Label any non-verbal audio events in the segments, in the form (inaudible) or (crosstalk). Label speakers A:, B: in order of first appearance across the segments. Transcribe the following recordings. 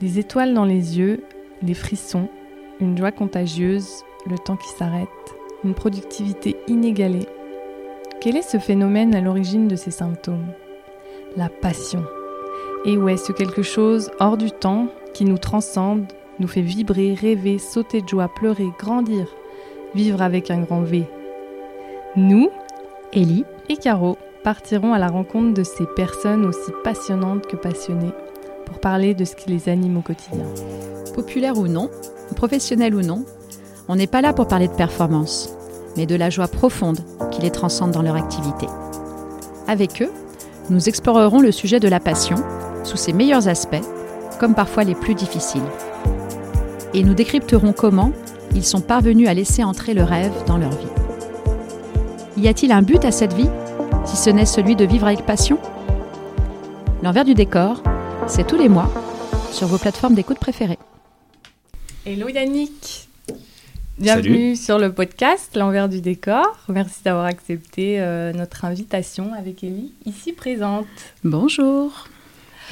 A: Des étoiles dans les yeux, des frissons, une joie contagieuse, le temps qui s'arrête, une productivité inégalée. Quel est ce phénomène à l'origine de ces symptômes? La passion. Et ouais, ce quelque chose hors du temps qui nous transcende, nous fait vibrer, rêver, sauter de joie, pleurer, grandir, vivre avec un grand V. Nous, Ellie et Caro, partirons à la rencontre de ces personnes aussi passionnantes que passionnées pour parler de ce qui les anime au quotidien.
B: Populaire ou non, professionnel ou non, on n'est pas là pour parler de performance, mais de la joie profonde qui les transcende dans leur activité. Avec eux, nous explorerons le sujet de la passion sous ses meilleurs aspects, comme parfois les plus difficiles. Et nous décrypterons comment ils sont parvenus à laisser entrer le rêve dans leur vie. Y a-t-il un but à cette vie, si ce n'est celui de vivre avec passion? L'envers du décor, c'est tous les mois sur vos plateformes d'écoute préférées.
A: Hello Yannick Bienvenue sur le podcast L'envers du décor. Merci d'avoir accepté euh, notre invitation avec Ellie, ici présente.
B: Bonjour.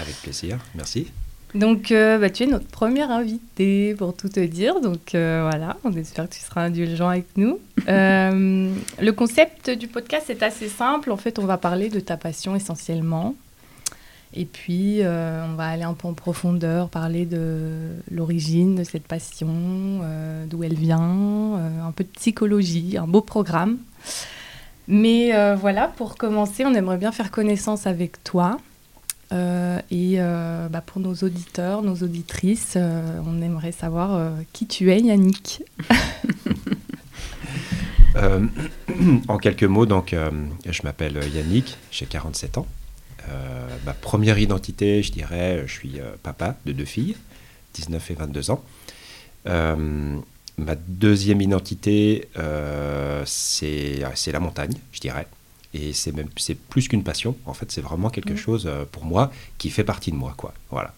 C: Avec plaisir, merci.
A: Donc, euh, bah, tu es notre première invitée pour tout te dire. Donc, euh, voilà, on espère que tu seras indulgent avec nous. (laughs) le concept du podcast est assez simple. En fait, on va parler de ta passion essentiellement. Et puis, euh, on va aller un peu en profondeur, parler de l'origine de cette passion, euh, d'où elle vient, euh, un peu de psychologie, un beau programme. Mais voilà, pour commencer, on aimerait bien faire connaissance avec toi. et bah, pour nos auditeurs, nos auditrices, on aimerait savoir qui tu es, Yannick. (laughs)
C: en quelques mots, donc, je m'appelle Yannick, j'ai 47 ans. Euh, ma première identité, je dirais, je suis euh, papa de deux filles, 19 et 22 ans. Euh, ma deuxième identité, c'est la montagne, je dirais. Et c'est même c'est plus qu'une passion. En fait, c'est vraiment quelque mmh. chose pour moi qui fait partie de moi, quoi. Voilà.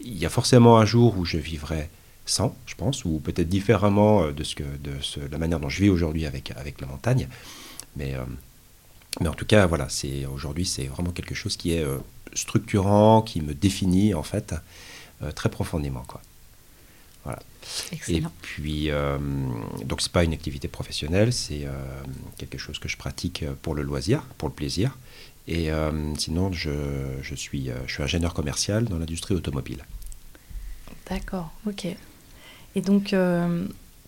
C: Il y a forcément un jour où je vivrai sans, je pense, ou peut-être différemment de ce que de ce, la manière dont je vis aujourd'hui avec avec la montagne. Mais mais en tout cas, voilà, c'est aujourd'hui, c'est vraiment quelque chose qui est euh, structurant, qui me définit en fait euh, très profondément, quoi. Voilà. Et puis, euh, donc c'est pas une activité professionnelle, c'est euh, quelque chose que je pratique pour le loisir, pour le plaisir. Et sinon, je, je, suis, je suis ingénieur commercial dans l'industrie automobile.
A: D'accord, ok. Et donc,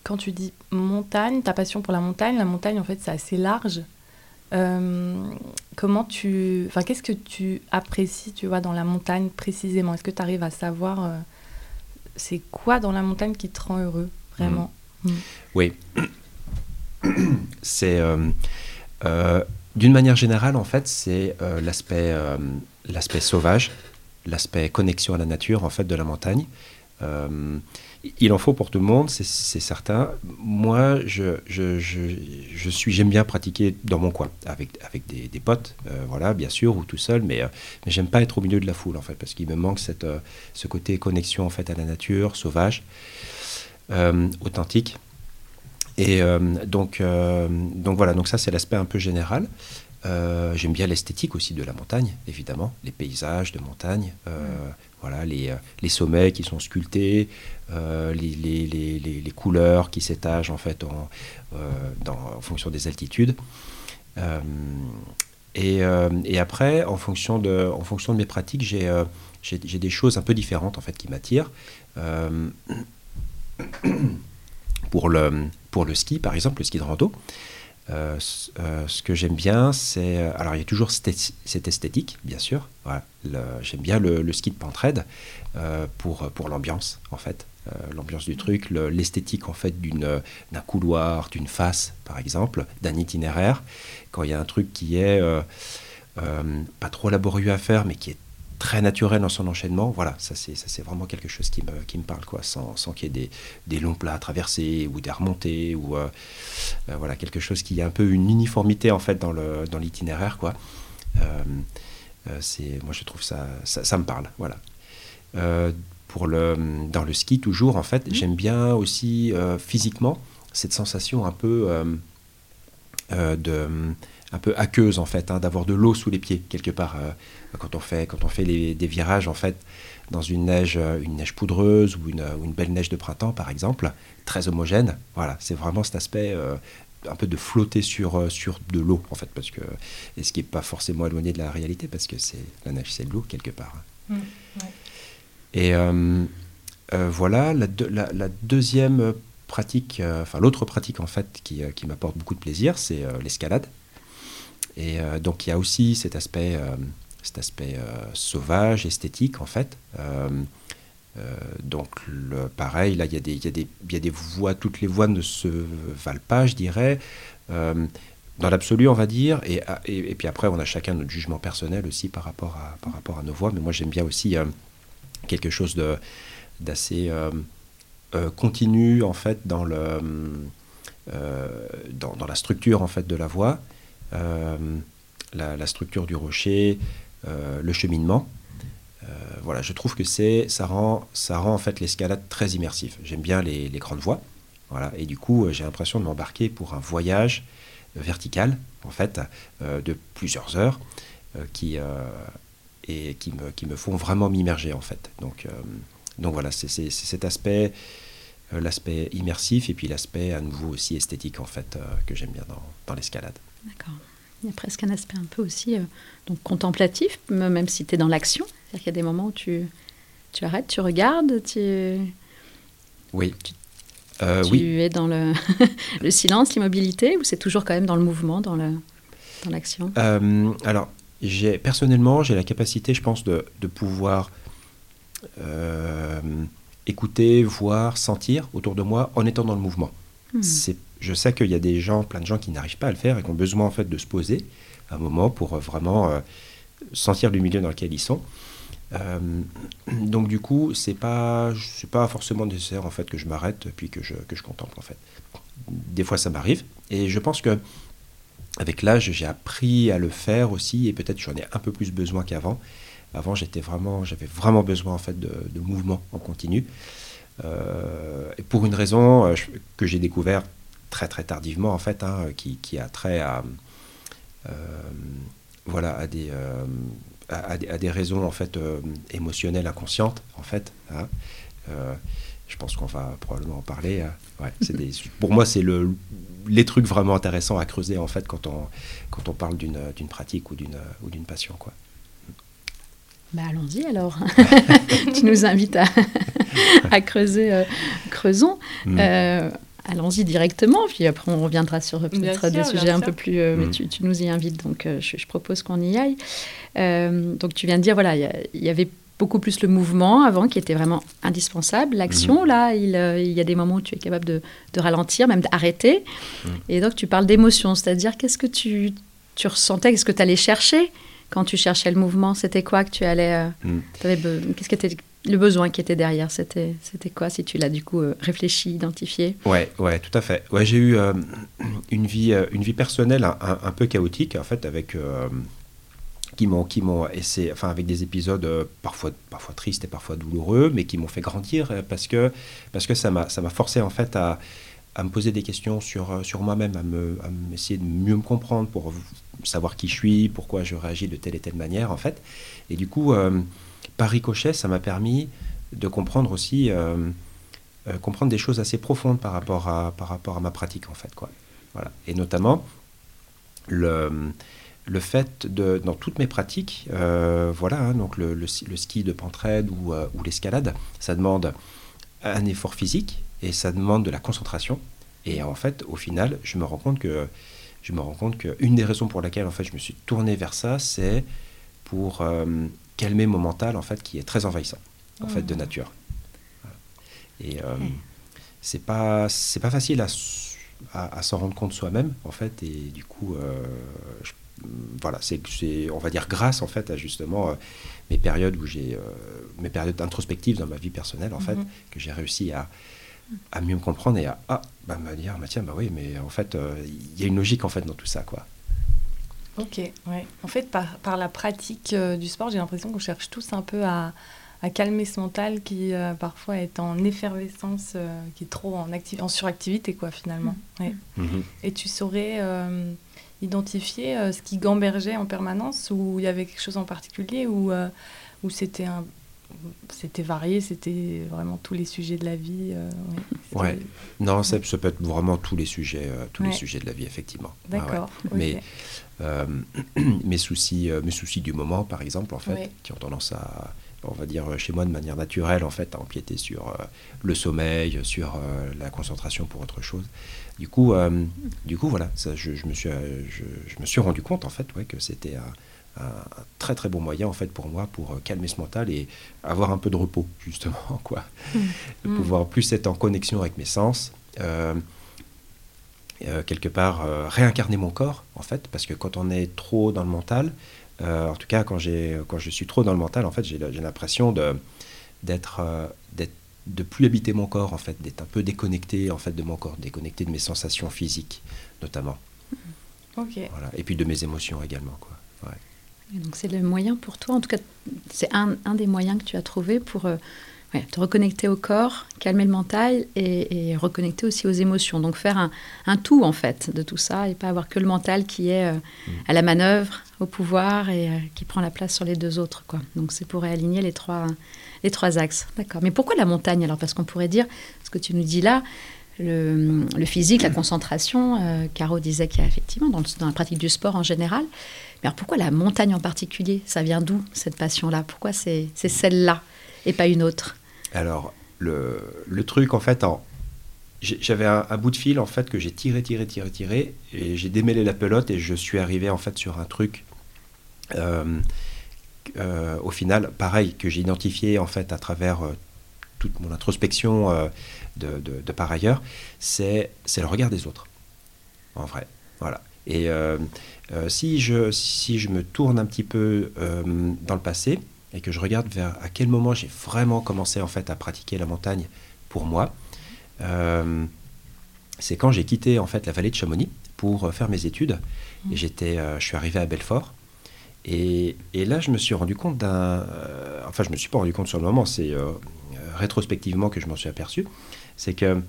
A: quand tu dis montagne, ta passion pour la montagne, la montagne, en fait, c'est assez large. Euh, comment tu, enfin, qu'est-ce que tu apprécies, tu vois, dans la montagne précisément? Est-ce que tu arrives à savoir euh, c'est quoi dans la montagne qui te rend heureux, vraiment?
C: Mmh. Mmh. Oui. (coughs) c'est euh, d'une manière générale, en fait, c'est l'aspect l'aspect sauvage, l'aspect connexion à la nature, en fait, de la montagne. Il en faut pour tout le monde, c'est certain. Moi, je, je, je, suis, j'aime bien pratiquer dans mon coin, avec, avec des, potes, euh, voilà, bien sûr, ou tout seul, mais, euh, mais j'aime pas être au milieu de la foule, en fait, parce qu'il me manque cette, euh, ce côté connexion, en fait, à la nature, sauvage, authentique. Et donc, donc voilà, donc ça, c'est l'aspect un peu général. J'aime bien l'esthétique aussi de la montagne, évidemment, les paysages de montagne, voilà, les, les, sommets qui sont sculptés, euh, les, les, les, couleurs qui s'étagent en fait en, euh, en fonction des altitudes. Euh, et, et, après, en fonction de, en fonction de mes pratiques, j'ai j'ai des choses un peu différentes en fait qui m'attirent. (coughs) pour, le, pour le ski, par exemple, le ski de rando, ce que j'aime bien, c'est. Alors, il y a toujours cette esthétique, bien sûr. Voilà. J'aime bien le, ski de pentraide pour, pour l'ambiance, en fait. Euh, l'ambiance du truc, l'esthétique en fait d'un couloir, d'une face par exemple, d'un itinéraire. Quand il y a un truc qui est euh, euh, pas trop laborieux à faire, mais qui est très naturel dans son enchaînement, voilà, ça c'est ça c'est vraiment quelque chose qui me, qui me parle quoi, sans, sans qu'il y ait des, des, longs plats à traverser ou des remontées ou voilà quelque chose qui a un peu une uniformité en fait dans le dans l'itinéraire quoi. c'est moi je trouve ça, ça, ça me parle voilà pour le, dans le ski toujours, en fait, mmh. j'aime bien aussi euh, physiquement cette sensation un peu euh, euh, de un peu aqueuse en fait, hein, d'avoir de l'eau sous les pieds quelque part quand on fait quand on fait des virages en fait dans une neige une neige poudreuse ou une, une, belle neige de printemps par exemple, très homogène. Voilà, c'est vraiment cet aspect un peu de flotter sur, sur de l'eau en fait parce que et ce qui n'est pas forcément éloigné de la réalité parce que c'est la neige c'est de l'eau quelque part. Mmh, et voilà la, la, deuxième pratique, euh, enfin l'autre pratique en fait qui, euh, qui m'apporte beaucoup de plaisir, c'est euh, l'escalade. Et donc il y a aussi cet aspect, cet aspect sauvage, esthétique en fait. donc pareil, là il y, a des, y, a des, y a des voies, toutes les voies ne se valent pas, je dirais. dans l'absolu, on va dire, et, et, puis après, on a chacun notre jugement personnel aussi par rapport à, par rapport à nos voix. Mais moi, j'aime bien aussi quelque chose d'assez euh, continue en fait dans, le, euh, dans, dans, la structure en fait de la voie, euh, la, structure du rocher, le cheminement. voilà, je trouve que c'est ça rend ça rend en fait l'escalade très immersive. J'aime bien les, grandes voies, voilà, et du coup j'ai l'impression de m'embarquer pour un voyage vertical en fait de plusieurs heures qui et qui me, qui me font vraiment m'immerger en fait. Donc donc voilà, c'est cet aspect, euh, l'aspect immersif et puis l'aspect à nouveau aussi esthétique en fait euh, que j'aime bien dans l'escalade.
B: D'accord. Il y a presque un aspect un peu aussi euh, donc contemplatif, même si tu es dans l'action. C'est-à-dire qu'il y a des moments où tu, tu arrêtes, tu regardes, tu...
C: Oui.
B: Tu, tu es dans le, (laughs) le silence, l'immobilité, ou c'est toujours quand même dans le mouvement, dans l'action?
C: Dans Alors, personnellement, j'ai la capacité, je pense, de, de pouvoir euh, écouter, voir, sentir autour de moi en étant dans le mouvement. Hmm. Je sais qu'il y a des gens, plein de gens qui n'arrivent pas à le faire et qui ont besoin en fait de se poser un moment pour euh, vraiment euh, sentir le milieu dans lequel ils sont. donc du coup, c'est pas, c'est pas forcément nécessaire en fait que je m'arrête puis que je, que je contemple en fait. Des fois, ça m'arrive et je pense que avec l'âge, j'ai appris à le faire aussi et peut-être j'en ai un peu plus besoin qu'avant. Avant, j'étais vraiment, j'avais vraiment besoin en fait de, mouvement en continu. Euh, pour une raison euh, que j'ai découvert très très tardivement en fait, hein, qui, qui, a trait à euh, voilà à des, à, des, raisons en fait émotionnelles inconscientes en fait. Hein. je pense qu'on va probablement en parler. Ouais, des, pour moi, c'est le, les trucs vraiment intéressants à creuser en fait quand on, quand on parle d'une pratique ou d'une passion. Quoi.
B: Bah, allons-y alors. (laughs) tu nous invites à, creuser. Euh, creusons. Mm. Euh, allons-y directement, puis après on reviendra sur peut-être des sujets un peu plus. Euh, mais mm. tu, nous y invites, donc je, propose qu'on y aille. donc tu viens de dire, voilà, il y, avait beaucoup plus le mouvement avant qui était vraiment indispensable. L'action, mm. là, il, y a des moments où tu es capable de, ralentir, même d'arrêter. Et donc tu parles d'émotion, c'est-à-dire qu'est-ce que tu, tu ressentais, qu'est-ce que tu allais chercher quand tu cherchais le mouvement? C'était quoi que tu allais. Euh, mm. Qu'est-ce qui était le besoin qui était derrière C'était c'était quoi si tu l'as du coup euh, réfléchi, identifié?
C: Ouais, ouais, tout à fait. Ouais, j'ai eu euh, une vie une vie personnelle un, peu chaotique en fait avec qui m'ont qui m'ont enfin avec des épisodes parfois parfois tristes et parfois douloureux, mais qui m'ont fait grandir parce que parce que ça m'a ça m'a forcé en fait à à me poser des questions sur, sur moi-même, à, me, à essayer de mieux me comprendre pour savoir qui je suis, pourquoi je réagis de telle et telle manière, en fait. Et du coup, euh, par ricochet, ça m'a permis de comprendre aussi, euh, euh, comprendre des choses assez profondes par rapport à, par rapport à ma pratique, en fait, quoi. Voilà. Et notamment, le, le fait de, dans toutes mes pratiques, voilà, hein, donc le, ski de pentraide ou, ou l'escalade, ça demande un effort physique et ça demande de la concentration. Et en fait, au final, je me rends compte que je me rends compte qu'une des raisons pour laquelle en fait je me suis tourné vers ça, c'est pour euh, calmer mon mental en fait qui est très envahissant en fait de mmh. nature. Et euh, c'est pas c'est pas facile à, à, s'en rendre compte soi-même en fait et du coup euh, voilà c'est on va dire grâce en fait à justement mes périodes où j'ai mes périodes introspectives dans ma vie personnelle en fait mmh. que j'ai réussi à à mieux me comprendre et à ah, bah, me dire bah, tiens bah oui mais en fait euh, il y a une logique en fait dans tout ça quoi.
A: Ok ouais en fait par, par la pratique euh, du sport j'ai l'impression qu'on cherche tous un peu à, à calmer ce mental qui euh, parfois est en effervescence qui est trop en, en suractivité quoi finalement. Mm. Ouais. Mm-hmm. Et tu saurais identifier euh, ce qui gambergeait en permanence ou il y avait quelque chose en particulier ou ou c'était un c'était varié, c'était vraiment tous les sujets de la vie.
C: ouais. Non, ça, ça, peut être vraiment tous les sujets, tous les sujets de la vie, effectivement.
A: D'accord.
C: Mais (clears throat) mes soucis, mes soucis du moment, par exemple, en fait, qui ont tendance à, on va dire chez moi de manière naturelle en fait à empiéter sur euh, le sommeil, sur euh, la concentration pour autre chose. Du coup, euh, du coup voilà, ça, je, me suis, je, me suis rendu compte en fait ouais, que c'était un, très très bon moyen en fait pour moi pour calmer ce mental et avoir un peu de repos justement (laughs) quoi, mmh. de pouvoir plus être en connexion avec mes sens. Quelque part réincarner mon corps en fait parce que quand on est trop dans le mental euh, en tout cas, quand, quand je suis trop dans le mental, en fait, j'ai l'impression de d'être euh, de plus habiter mon corps en fait d'être un peu déconnecté en fait de mon corps déconnecté de mes sensations physiques notamment.
A: Ok.
C: Voilà. et puis de mes émotions également quoi.
B: Donc c'est le moyen pour toi en tout cas c'est un, un, des moyens que tu as trouvé pour te reconnecter au corps, calmer le mental et, reconnecter aussi aux émotions. Donc faire un, tout en fait de tout ça et pas avoir que le mental qui est euh, mm. à la manœuvre, au pouvoir et euh, qui prend la place sur les deux autres. Quoi. Donc c'est pour réaligner les trois, les trois axes. D'accord. Mais pourquoi la montagne alors? Parce qu'on pourrait dire, ce que tu nous dis là, le, physique, la concentration, euh, Caro disait qu'il y a effectivement dans, dans, la pratique du sport en général. Mais alors pourquoi la montagne en particulier? Ça vient d'où cette passion-là? Pourquoi c'est celle-là? Et pas une autre
C: alors, le, le, truc, en fait, j'avais un, bout de fil, en fait, que j'ai tiré, tiré, tiré, tiré, et j'ai démêlé la pelote, et je suis arrivé, en fait, sur un truc, euh, euh, au final, pareil, que j'ai identifié, en fait, à travers euh, toute mon introspection de, de, par ailleurs, c'est le regard des autres, en vrai. Voilà. Et si, je, si je me tourne un petit peu dans le passé, et que je regarde vers à quel moment j'ai vraiment commencé en fait à pratiquer la montagne pour moi, euh, c'est quand j'ai quitté en fait la vallée de Chamonix pour euh, faire mes études. Et mmh. j'étais, euh, je suis arrivé à Belfort. Et, et, là, je me suis rendu compte d'un. enfin, je me suis pas rendu compte sur le moment, c'est rétrospectivement que je m'en suis aperçu. C'est que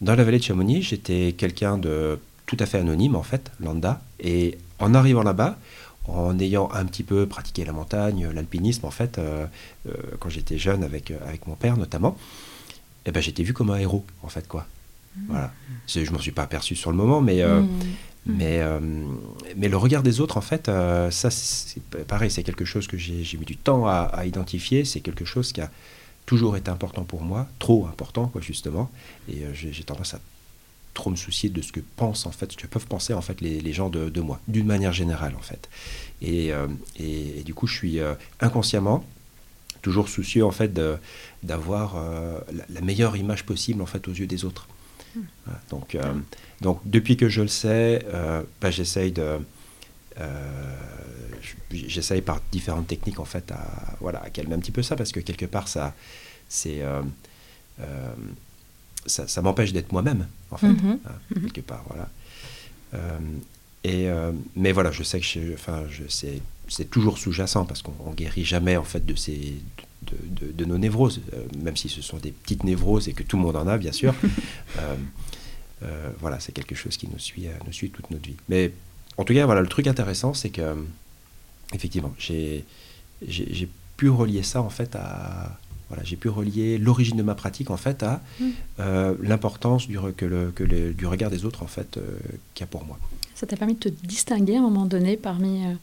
C: dans la vallée de Chamonix, j'étais quelqu'un de tout à fait anonyme, en fait, lambda. Et en arrivant là-bas, en ayant un petit peu pratiqué la montagne, l'alpinisme, en fait, euh, euh, quand j'étais jeune avec, euh, avec mon père notamment, eh ben, j'étais vu comme un héros, en fait, quoi. Mmh. Voilà. Je m'en suis pas aperçu sur le moment, mais. Mmh. mais, mais le regard des autres, en fait, ça, c'est pareil, c'est quelque chose que j'ai mis du temps à, à identifier, c'est quelque chose qui a toujours été important pour moi, trop important, quoi, justement, et j'ai tendance à trop me soucier de ce que pensent en fait, ce que peuvent penser en fait les, gens de, moi, d'une manière générale en fait. Et, euh, et, du coup, je suis euh, inconsciemment toujours soucieux en fait d'avoir euh, la, meilleure image possible en fait aux yeux des autres. Hmm. donc, donc depuis que je le sais, bah, j'essaye de j'essaye par différentes techniques en fait à voilà à calmer un petit peu ça parce que quelque part ça c'est ça, m'empêche d'être moi-même, en fait, mhm. hein, mhm. quelque part. Voilà. Euh, et, euh, mais voilà, je sais que je, enfin, je, c'est, c'est toujours sous-jacent parce qu'on ne guérit jamais en fait de, ces, de, de, nos névroses, euh, même si ce sont des petites névroses et que tout le monde en a, bien sûr. (laughs) voilà, c'est quelque chose qui nous suit, nous suit toute notre vie. Mais en tout cas, voilà, le truc intéressant, c'est que, effectivement, j'ai, j'ai, j'ai pu relier ça en fait à voilà, j'ai pu relier l'origine de ma pratique en fait à mm. euh, l'importance du, que le, que du regard des autres en fait euh, qu'il y a pour moi.
B: Ça t'a permis de te distinguer à un moment donné parmi euh,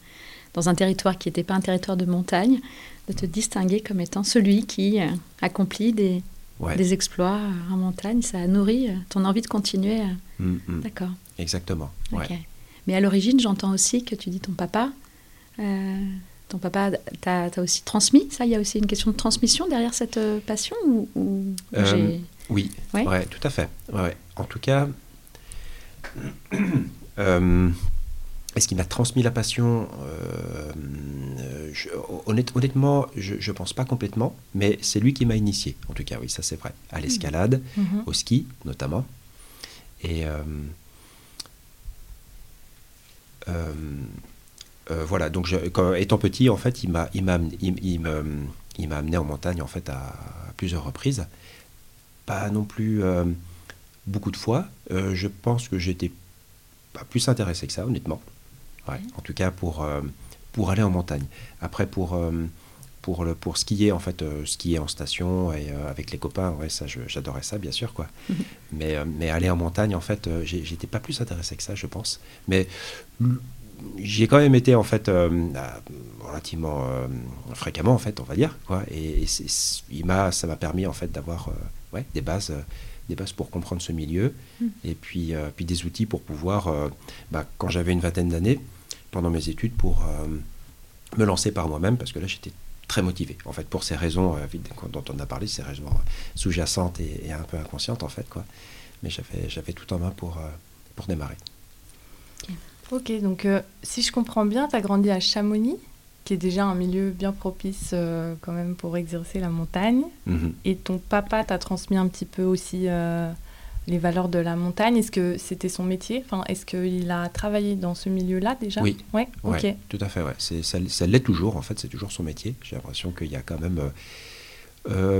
B: dans un territoire qui n'était pas un territoire de montagne, de te distinguer comme étant celui qui accomplit des, des exploits en montagne. Ça a nourri ton envie de continuer. Mm, mm. D'accord.
C: Exactement.
B: Mais à l'origine, j'entends aussi que tu dis ton papa ton papa t'a aussi transmis ça? Il y a aussi une question de transmission derrière cette euh, passion ou,
C: euh, Oui, ouais. tout à fait. Ouais. En tout cas, (clears throat) euh, est-ce qu'il m'a transmis la passion? Honnêtement, je ne pense pas complètement, mais c'est lui qui m'a initié, en tout cas, oui, ça c'est vrai, à l'escalade, mmh. au ski notamment. Et voilà, donc étant petit, en fait, il m'a, il m'a, il, m'a amené en montagne en fait à, plusieurs reprises. Pas non plus euh, beaucoup de fois. Euh, je pense que j'étais pas plus intéressé que ça, honnêtement. Ouais, en tout cas pour, pour aller en montagne. Après, pour, pour, le, pour skier, en fait, skier en station et avec les copains, ouais, ça, j'adorais ça, bien sûr, quoi. (laughs) mais, mais aller en montagne, en fait, j'étais pas plus intéressé que ça, je pense. Mais j'y ai quand même été en fait euh, relativement euh, fréquemment en fait on va dire quoi. Et, il m'a ça m'a permis en fait d'avoir euh, ouais, des bases des bases pour comprendre ce milieu. Mm. et puis puis des outils pour pouvoir bah, quand j'avais une vingtaine d'années pendant mes études pour me lancer par moi-même parce que là j'étais très motivé en fait pour ces raisons dont on a parlé ces raisons sous-jacentes et, un peu inconscientes en fait quoi. Mais j'avais j'avais tout en main pour pour démarrer
A: Ok, donc euh, si je comprends bien, tu as grandi à Chamonix, qui est déjà un milieu bien propice euh, quand même pour exercer la montagne. Mhm. Et ton papa t'a transmis un petit peu aussi euh, les valeurs de la montagne. Est-ce que c'était son métier? Enfin, Est-ce qu'il a travaillé dans ce milieu-là déjà?
C: Oui, ouais, ok. tout à fait. Ouais. Ça, ça l'est toujours, en fait, c'est toujours son métier. J'ai l'impression qu'il y a quand même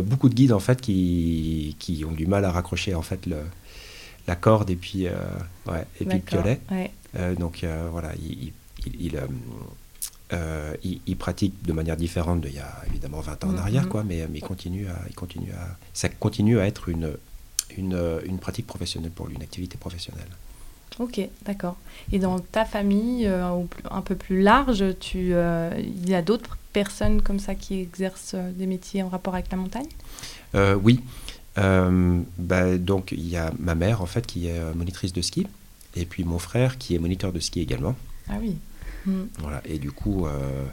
C: beaucoup de guides en fait, qui, qui, ont du mal à raccrocher en fait, le, la corde et puis, ouais, et puis le piolet. Euh, donc euh, voilà, il, euh, il, il, pratique de manière différente d'il y a évidemment 20 ans en arrière, mm-hmm. quoi, mais, mais il continue à, il continue à, ça continue à être une, une, une pratique professionnelle pour lui, une activité professionnelle.
A: Ok, d'accord. Et dans ta famille, un peu plus large, tu, il y a d'autres personnes comme ça qui exercent des métiers en rapport avec la montagne?
C: Oui. Bah, donc il y a ma mère en fait qui est monitrice de ski et puis mon frère qui est moniteur de ski également.
A: Ah oui.
C: Hmm. Voilà, et du coup, euh,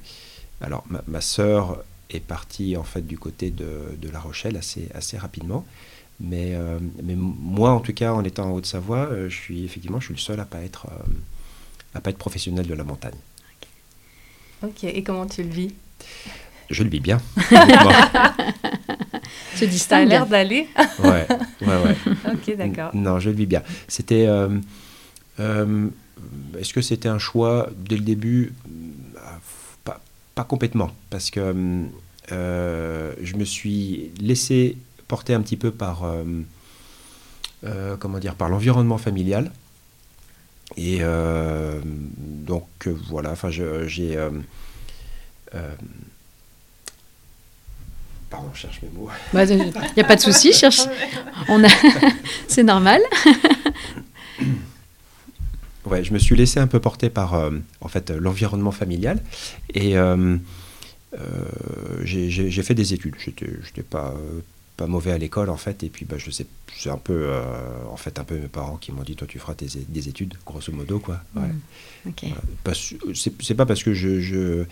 C: alors ma, ma sœur est partie en fait du côté de, de La Rochelle assez, assez rapidement. Mais, euh, mais moi, en tout cas, en étant en Haute-Savoie, euh, je suis effectivement, je suis le seul à pas être, à pas être professionnel de la montagne.
A: Ok. Et comment tu le vis?
C: Je le vis bien. (laughs)
A: tu dis ça a l'air d'aller.
C: ouais, ouais, ouais.
A: ok, d'accord.
C: Non, je le vis bien. C'était est-ce que c'était un choix dès le début pas, pas, complètement, parce que euh, je me suis laissé porter un petit peu par, euh, comment dire, par l'environnement familial. Et donc voilà, enfin j'ai Pardon, je cherche mes mots.
B: Il n'y a pas de souci, cherche. On a... (laughs) C'est normal. (laughs)
C: ouais, je me suis laissé un peu porter par euh, en fait l'environnement familial et euh, euh, j'ai fait des études. J'étais pas pas mauvais à l'école en fait et puis bah, je sais c'est un peu en fait un peu mes parents qui m'ont dit toi tu feras tes, des études grosso modo quoi ouais. Mmh, c'est pas parce que je, je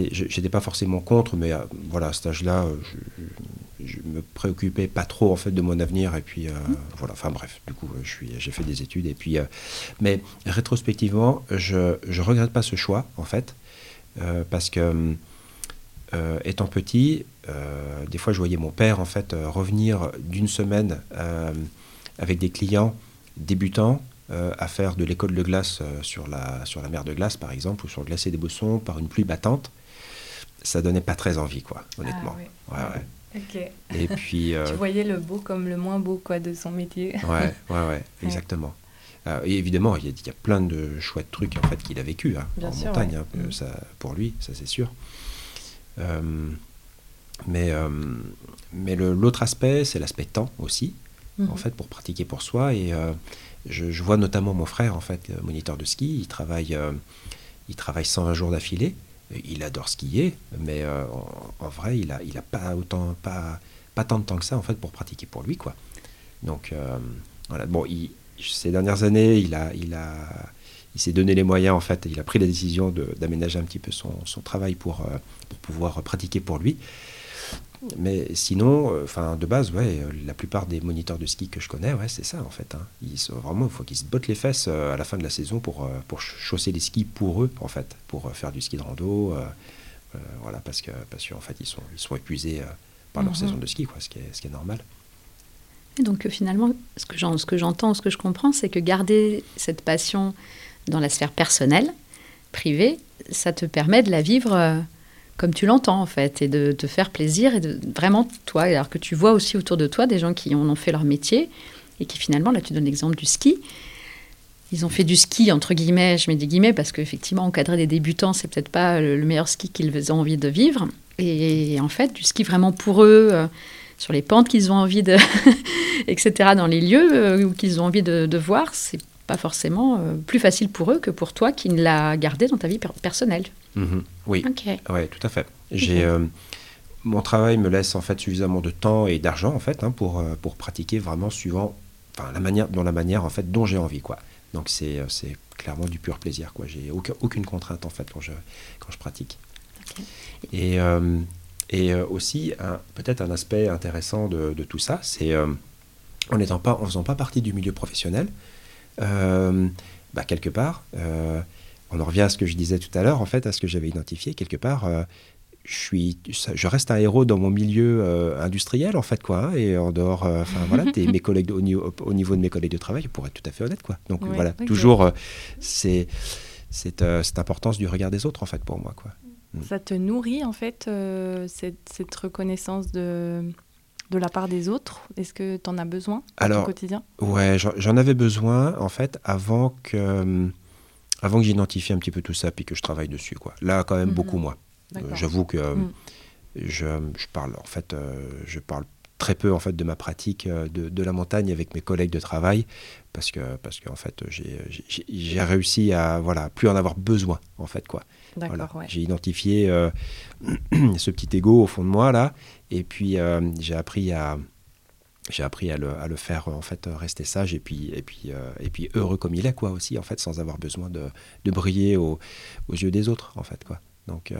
C: j'étais pas forcément contre mais voilà à cet âge là je, je me préoccupais pas trop en fait de mon avenir et puis euh, mmh. voilà enfin bref du coup je suis j'ai fait des études et puis euh, mais rétrospectivement je je regrette pas ce choix en fait euh, parce que étant petit des fois je voyais mon père en fait revenir d'une semaine avec des clients débutants à faire de l'école de glace sur la sur la mer de glace par exemple ou sur le glacier des Bossons par une pluie battante ça donnait pas très envie quoi honnêtement ah ouais, ouais.
A: Et puis. (laughs) Euh, tu voyais le beau comme le moins beau quoi, de son métier.
C: ouais, ouais, ouais, (laughs) exactement. Euh, et évidemment, il y, a, plein de chouettes trucs en fait qu'il a vécu hein, en montagne, hein, mm. ça, pour lui, ça c'est sûr. Euh, mais mais l'autre aspect, c'est l'aspect temps aussi, en mm-hmm. fait, pour pratiquer pour soi. Et je, je, vois notamment mon frère, en fait, moniteur de ski, il travaille, il travaille 120 jours d'affilée il adore skier, mais euh, en, vrai, il a, il a pas autant, pas, pas tant de temps que ça en fait pour pratiquer pour lui, quoi. Donc euh, voilà. Bon, ces dernières années, il a, il a, il s'est donné les moyens en fait. Il a pris la décision d'aménager un petit peu son, son travail pour, euh, pour pouvoir pratiquer pour lui. Mais sinon, euh, de base, ouais, euh, la plupart des moniteurs de ski que je connais, ouais, c'est ça en fait. Hein. Ils sont vraiment, il faut qu'ils se bottent les fesses euh, à la fin de la saison pour, pour chausser les skis pour eux, en fait, pour faire du ski de rando, voilà, parce que parce qu'en fait, ils sont, ils sont épuisés par leur mhm. saison de ski, quoi, ce qui est, ce qui est normal.
B: Et donc finalement, ce que j'entends, ce que je comprends, c'est que garder cette passion dans la sphère personnelle, privée, ça te permet de la vivre comme tu l'entends en fait, et de te faire plaisir et de vraiment toi, alors que tu vois aussi autour de toi des gens qui en ont fait leur métier et qui finalement, là tu donnes l'exemple du ski, ils ont fait du ski, entre guillemets, je mets des guillemets, parce qu'effectivement, encadrer des débutants, c'est peut-être pas le, meilleur ski qu'ils ont envie de vivre. Et, en fait, du ski vraiment pour eux, euh, sur les pentes qu'ils ont envie de. (laughs) etc., dans les lieux euh, qu'ils ont envie de, voir, c'est pas forcément euh, plus facile pour eux que pour toi qui l'a gardé dans ta vie personnelle.
C: Mhm. Oui. Ouais, tout à fait. J'ai. mon travail me laisse en fait suffisamment de temps et d'argent en fait hein, pour, pour pratiquer vraiment suivant enfin, la manière dans la manière en fait dont j'ai envie quoi donc c'est clairement du pur plaisir quoi j'ai aucun, aucune contrainte en fait quand je quand je pratique et, euh, et euh, aussi, peut-être un aspect intéressant de, tout ça, c'est euh, en n'étant pas, en faisant pas partie du milieu professionnel, bah, quelque part, on en revient à ce que je disais tout à l'heure, en fait, à ce que j'avais identifié, quelque part, je, suis, je reste un héros dans mon milieu industriel, en fait, quoi. Hein, et en dehors, enfin voilà, (laughs) mes collègues au, niveau, au, niveau de mes collègues de travail, pour être tout à fait honnête, quoi. Donc voilà, toujours, c'est cette, cette importance du regard des autres, en fait, pour moi, quoi.
A: Ça te nourrit en fait, euh, cette, reconnaissance de, de la part des autres? Est-ce que tu en as besoin
C: Alors,
A: au quotidien?
C: Ouais, j'en avais besoin en fait avant que, euh, avant que j'identifie un petit peu tout ça puis que je travaille dessus. Quoi. Là, quand même, beaucoup mhm. moins. Euh, j'avoue que mm. je, je, parle en fait, je parle très peu en fait de ma pratique de, de, la montagne avec mes collègues de travail parce que parce qu'en fait j'ai réussi à voilà plus en avoir besoin en fait quoi j'ai identifié euh, (clears throat) ce petit ego au fond de moi là, et puis euh, j'ai appris à j'ai appris à le, à le, faire en fait rester sage et puis et puis euh, et puis heureux comme il est quoi aussi en fait sans avoir besoin de, de briller aux yeux des autres en fait quoi. Donc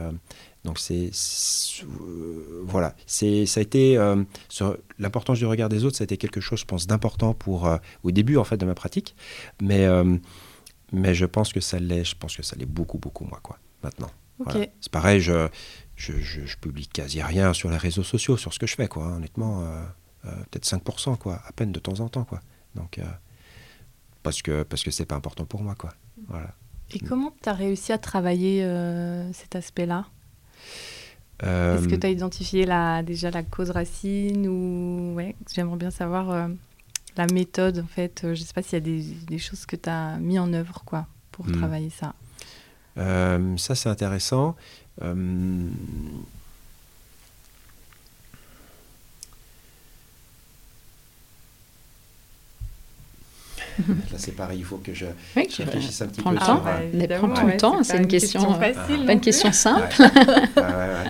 C: donc c'est voilà. C'est ça a été l'importance du regard des autres ça a été quelque chose je pense d'important pour au début en fait de ma pratique. Mais mais je pense que ça l'est je pense que ça l'est beaucoup beaucoup moins quoi maintenant. C'est pareil, je, je, je, publie quasi rien sur les réseaux sociaux, sur ce que je fais, quoi. Hein, honnêtement, euh, euh, peut-être 5%, quoi, à peine de temps en temps, quoi. Donc, euh, parce que parce que c'est pas important pour moi, quoi. Voilà.
A: Et comment tu as réussi à travailler cet aspect-là? Est-ce que tu as identifié la, déjà la cause racine ou ouais, j'aimerais bien savoir la méthode en fait. je sais pas s'il y a des, des, choses que tu as mis en œuvre quoi pour hmm. travailler ça?
C: Ça, c'est intéressant. Euh, (laughs) Là, c'est pareil, il faut que je, réfléchisse un petit peu.
B: Le temps. prends tout le temps, c'est une, question, euh, facile, pas une question simple.
A: Ouais. ouais,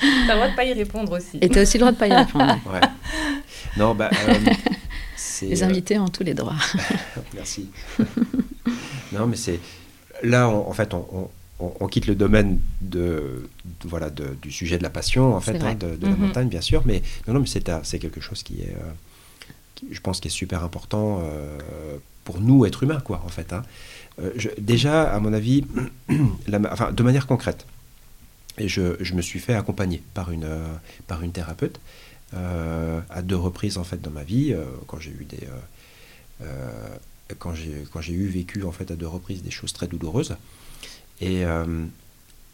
A: T'as le droit de pas y répondre aussi.
B: Et tu as aussi le droit de pas y répondre. (laughs)
C: ouais. Non, bah,
B: les invités ont tous les droits. (laughs)
C: Merci. non, mais c'est là, en fait, on, quitte le domaine de, voilà du sujet de la passion en fait hein, de, la mhm. montagne bien sûr mais non non mais c'est quelque chose qui est euh, je pense qui est super important euh, pour nous êtres humains quoi en fait hein. euh, déjà à mon avis (clears throat) enfin, de manière concrète et je, me suis fait accompagner par une par une thérapeute à deux reprises en fait dans ma vie quand j'ai eu des quand j'ai quand j'ai eu vécu en fait à deux reprises des choses très douloureuses et euh,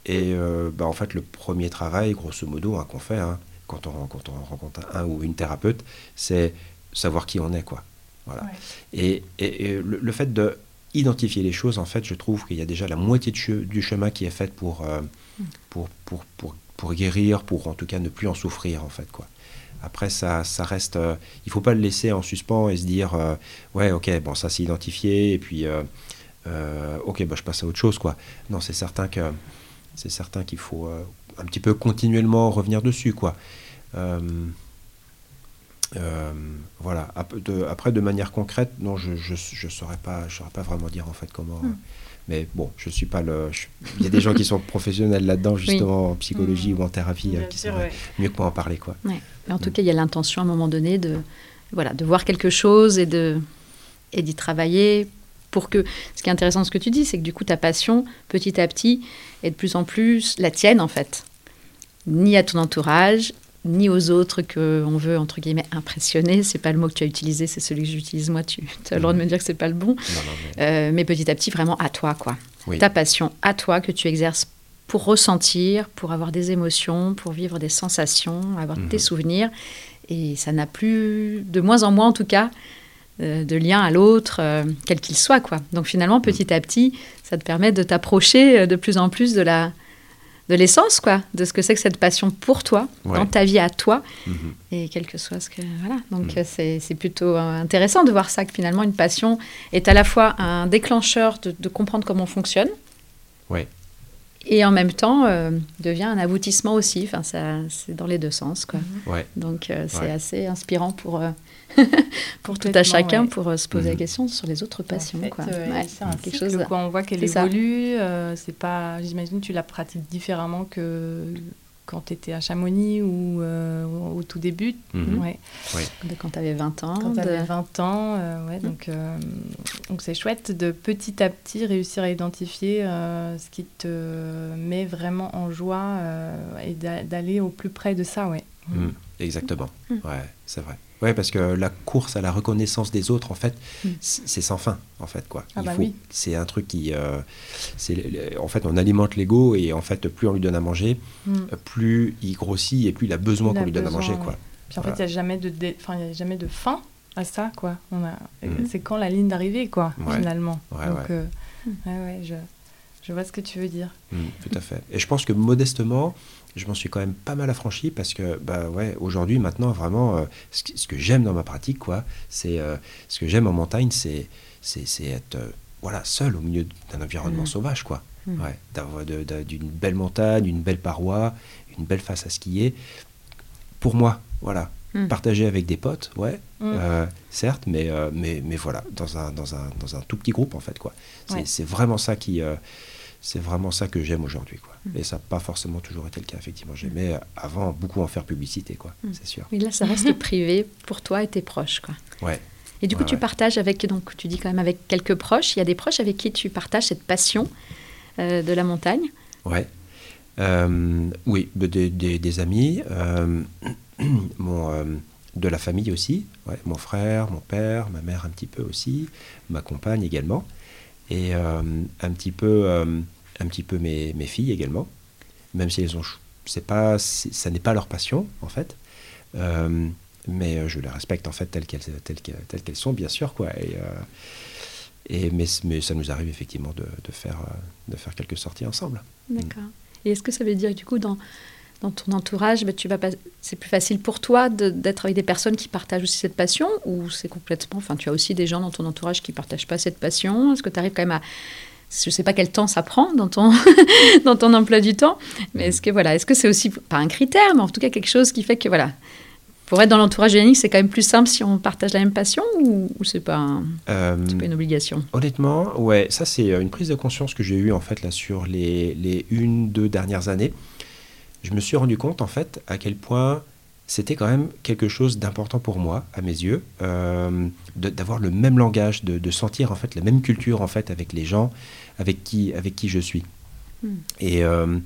C: et euh, bah, en fait le premier travail grosso modo hein, qu'on fait hein, quand on quand on rencontre un ou une thérapeute c'est savoir qui on est quoi voilà et, et, le, fait de identifier les choses en fait je trouve qu'il y a déjà la moitié du chemin qui est faite pour, euh, mm. pour, pour, pour, pour guérir pour en tout cas ne plus en souffrir en fait quoi après, ça, ça reste. Il il faut pas le laisser en suspens et se dire ouais, ok, bon, ça c'est identifié, et puis ok, bah, je passe à autre chose, quoi. Non, c'est certain que c'est certain qu'il faut un petit peu continuellement revenir dessus, quoi. voilà. Après, de manière concrète, non, je ne saurais pas, je saurais pas vraiment dire en fait comment. Hmm. Mais bon, je suis pas le. Il y a des gens qui sont professionnels là-dedans, justement, en psychologie hmm. ou en thérapie, qui sauraient mieux que moi en parler. Quoi.
B: Mais en tout hmm. cas, il y a l'intention à un moment donné de, voilà, de voir quelque chose et de et d'y travailler pour que. Ce qui est intéressant, ce que tu dis, c'est que du coup, ta passion, petit à petit, est de plus en plus la tienne, en fait. Ni à ton entourage, ni aux autres qu'on veut, entre guillemets, impressionner. C'est pas le mot que tu as utilisé, c'est celui que j'utilise moi. Tu as le droit de me dire que c'est pas le bon. Euh, mais... petit à petit, vraiment à toi, quoi. Ta passion à toi que tu exerces pour ressentir, pour avoir des émotions, pour vivre des sensations, avoir des mhm. souvenirs. Et ça n'a plus, de moins en moins en tout cas, de lien à l'autre, euh, quel qu'il soit. Quoi. Donc finalement, petit à petit, ça te permet de t'approcher euh, de plus en plus de la de l'essence, quoi, de ce que c'est que cette passion pour toi,
C: Ouais.
B: dans ta vie à toi,
C: Mhm.
B: et quel que soit ce que... Voilà, donc
C: Mm.
B: euh, c'est c'est plutôt euh, intéressant de voir ça, que finalement, une passion est à la fois un déclencheur de, de comprendre comment on fonctionne,
C: Ouais.
B: Et en même temps, euh, devient un aboutissement aussi. Enfin, ça, c'est dans les deux sens, quoi.
C: Ouais.
B: Donc euh, c'est
C: Ouais.
B: assez inspirant pour, euh, (laughs) pour tout à chacun
A: ouais.
B: pour euh, se poser la
C: Mhm.
B: question sur les autres passions.
A: En fait,
B: quoi.
A: euh,
B: Ouais,
A: c'est un
B: quelque
A: cycle,
B: chose.
A: quoi. On voit qu'elle évolue. euh, c'est pas, j'imagine, tu la pratiques différemment que quand tu étais à Chamonix ou euh, au tout début.
C: Mhm.
A: Ouais.
B: de quand tu avais 20 ans.
A: Quand tu avais 20 ans, euh, ouais, donc euh, donc c'est chouette de petit à petit réussir à identifier euh, ce qui te met vraiment en joie euh, et d'a- d'aller au plus près de ça, ouais.
C: Mm, Exactement.
B: Mm.
C: Ouais, c'est vrai. Ouais, parce que la course à la reconnaissance des autres, en fait,
B: Mm.
C: c'est sans fin, en fait, quoi.
A: Ah
C: Il
A: bah oui.
C: c'est un truc qui, euh, en fait, on alimente l'ego et en fait, plus on lui donne à manger,
A: Mm.
C: plus il grossit et plus il a besoin qu'on lui donne à manger,
A: ouais.
C: quoi.
A: Puis en
C: Voilà.
A: fait, il n'y a jamais de, dé- enfin, il y a jamais de fin à ça, quoi. On a,
C: Mhm.
A: c'est quand la ligne d'arrivée, quoi,
C: Ouais.
A: finalement.
C: Ouais,
A: Donc,
C: ouais.
A: euh, je, je vois ce que tu veux dire.
C: Mm, tout à fait. Et je pense que modestement, je m'en suis quand même pas mal affranchi parce que, bah ouais, aujourd'hui, maintenant, vraiment, euh, ce, que- ce que j'aime dans ma pratique, quoi, c'est euh, ce que j'aime en montagne, c'est c'est être euh, voilà seul au milieu d'un environnement
B: Mm.
C: sauvage, quoi.
B: Mm.
C: Ouais, d'une belle montagne, une belle paroi, une belle face à skier. Pour moi, voilà.
B: Mm.
C: Partager avec des potes, ouais,
A: Mm.
C: euh, certes, mais, mais, mais voilà, dans un, dans, un, dans un tout petit groupe, en fait, quoi. C'est
A: Ouais.
C: c'est vraiment ça qui... c'est vraiment ça que j'aime aujourd'hui, quoi.
B: Mm.
C: Et ça n'a pas forcément toujours été le cas, effectivement. J'aimais avant beaucoup en faire publicité, quoi,
B: Mm.
C: c'est sûr.
B: Oui, là, ça reste (laughs) privé pour toi et tes proches. Quoi.
C: Ouais.
B: Et du coup,
C: Ouais,
B: tu
C: ouais.
B: partages avec, donc tu dis quand même avec quelques proches. Il y a des proches avec qui tu partages cette passion euh, de la montagne.
C: Ouais. Euh, oui, des, des- des amis, euh, (clears throat) mon, euh, de la famille aussi, ouais, mon frère, mon père, ma mère un petit peu aussi, ma compagne également, et euh, un petit peu, euh, un petit peu mes, mes filles également, même si elles ont, c'est pas, ça n'est pas leur passion en fait, Euh, mais je les respecte en fait telles qu'elles, telles telles qu'elles sont bien sûr quoi. Et, et mais, mais ça nous arrive effectivement de, de faire, de faire quelques sorties ensemble.
B: D'accord. Et est-ce que ça veut dire, du coup, dans, dans ton entourage, bah, tu vas pas, c'est plus facile pour toi de- d'être avec des personnes qui partagent aussi cette passion ou c'est complètement. Enfin, tu as aussi des gens dans ton entourage qui partagent pas cette passion? Est-ce que tu arrives quand même à. Je sais pas quel temps ça prend dans ton, (laughs) dans ton emploi du temps, mais est-ce que voilà, est-ce que c'est aussi pas un critère, mais en tout cas quelque chose qui fait que voilà, pour être dans l'entourage de Yannick, c'est quand même plus simple si on partage la même passion ou, ou c'est pas, un-
C: Euh,
B: pas une obligation?
C: Honnêtement, ouais, ça c'est euh, une prise de conscience que j'ai eue en fait là sur les, les une, deux dernières années. Je me suis rendu compte en fait à quel point c'était quand même quelque chose d'important pour moi, à mes yeux, euh, d'avoir le même langage, de, de sentir en fait la même culture en fait avec les gens avec qui, avec qui je suis.
B: Hmm.
C: Et euh,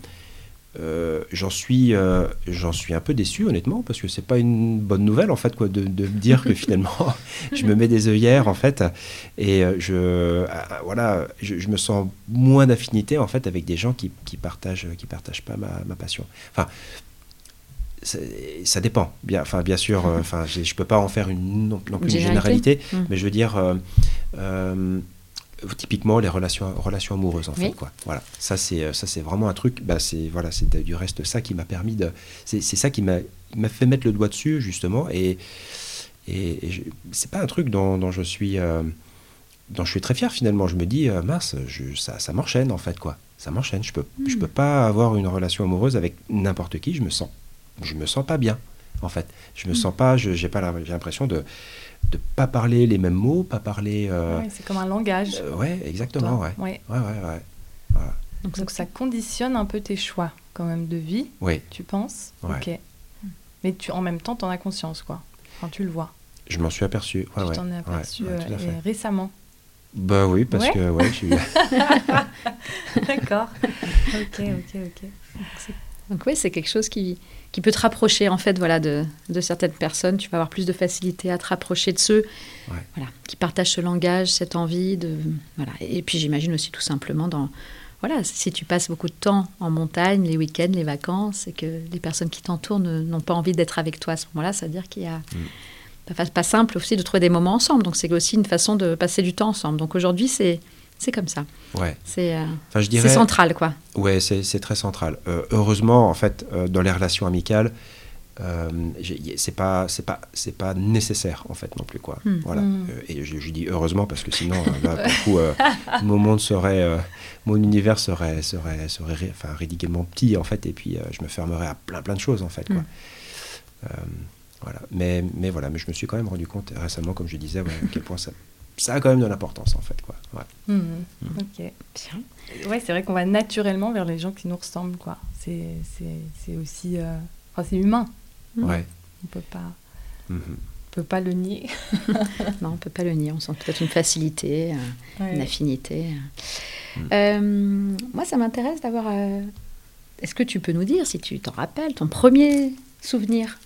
C: euh, j'en suis, euh, j'en suis un peu déçu honnêtement parce que c'est pas une bonne nouvelle en fait quoi de, de me dire que finalement (laughs) je me mets des œillères en fait et euh, je ah, voilà je, je me sens moins d'affinité en fait avec des gens qui, qui partagent qui partagent pas ma, ma passion. Enfin ça dépend. Bien, enfin, bien sûr, enfin, je peux pas en faire une, non, non plus une
B: Généralité.
C: généralité,
B: Mm.
C: mais je veux dire, typiquement les relations, relations amoureuses, en
B: Oui.
C: fait, quoi. Voilà, ça c'est, euh, ça c'est vraiment un truc. Bah, c'est voilà, c'est du reste ça qui m'a permis de, c'est, ça qui m'a, m'a fait mettre le doigt dessus justement, et et, et c'est pas un truc dont, dont je suis, euh, dont je suis très fier finalement. Je me dis, euh, mince, je, ça, ça m'enchaîne en fait, quoi. Ça m'enchaîne. Je peux, je
B: Mm.
C: peux pas avoir une relation amoureuse avec n'importe qui. Je me sens, je me sens pas bien, en fait. Je me
B: Mm.
C: sens pas, je- j'ai pas, l'impression de de pas parler les mêmes mots, pas parler. euh,
A: Ouais, c'est comme un langage.
C: euh, ouais, exactement, ouais.
A: Ouais.
C: Ouais, ouais. Voilà.
B: Donc,
A: Donc ça conditionne un peu tes choix quand même de vie,
C: Oui,
A: tu penses. Ok. Mais tu, en même temps, tu en as conscience, quoi. Enfin, tu le vois.
C: je m'en suis aperçu.
A: Tu t'en es aperçu euh, et récemment.
C: Bah oui, parce que ouais, (laughs)
A: D'accord. (laughs) ok, ok, ok.
B: Donc oui, c'est quelque chose qui, qui peut te rapprocher en fait voilà, de, de certaines personnes. Tu vas avoir plus de facilité à te rapprocher de ceux
C: Ouais.
B: voilà, qui partagent ce langage, cette envie. De, voilà. Et puis j'imagine aussi tout simplement dans... Voilà, si tu passes beaucoup de temps en montagne, les week-ends, les vacances, et que les personnes qui t'entourent n'ont pas envie d'être avec toi à ce moment-là, ça veut dire qu'il y a, pas, pas simple aussi de trouver des moments ensemble. Donc c'est aussi une façon de passer du temps ensemble. Donc aujourd'hui, c'est c'est comme ça.
C: Ouais.
B: C'est euh,
C: Enfin, dirais.
B: central, quoi.
C: Ouais, c'est très central. Euh, heureusement, en fait, euh, dans les relations amicales, euh, c'est pas, c'est pas, c'est pas nécessaire en fait non plus quoi.
B: Hmm.
C: Voilà. Euh, et je, je dis heureusement parce que sinon, euh, là, (laughs) pour le coup, mon monde serait, mon univers serait, serait, serait, ri- enfin, ridiculement petit en fait, et puis je me fermerais à plein, plein de choses en fait quoi. Euh, voilà. Mais, mais voilà, mais je me suis quand même rendu compte récemment, comme je disais, ouais, à quel point ça, ça a quand même de l'importance en fait quoi. Ouais.
A: Mhm. Ok.
B: Bien.
A: Ouais, c'est vrai qu'on va naturellement vers les gens qui nous ressemblent, quoi. C'est c'est- c'est aussi... euh, Enfin, c'est humain.
B: Mm.
C: Ouais.
A: On peut pas, on peut pas le nier. (laughs)
B: Non, on peut pas le nier. On sent peut-être une facilité, euh, une affinité. Euh, moi, ça m'intéresse d'avoir. euh, Est-ce que tu peux nous dire, si tu t'en rappelles, ton premier souvenir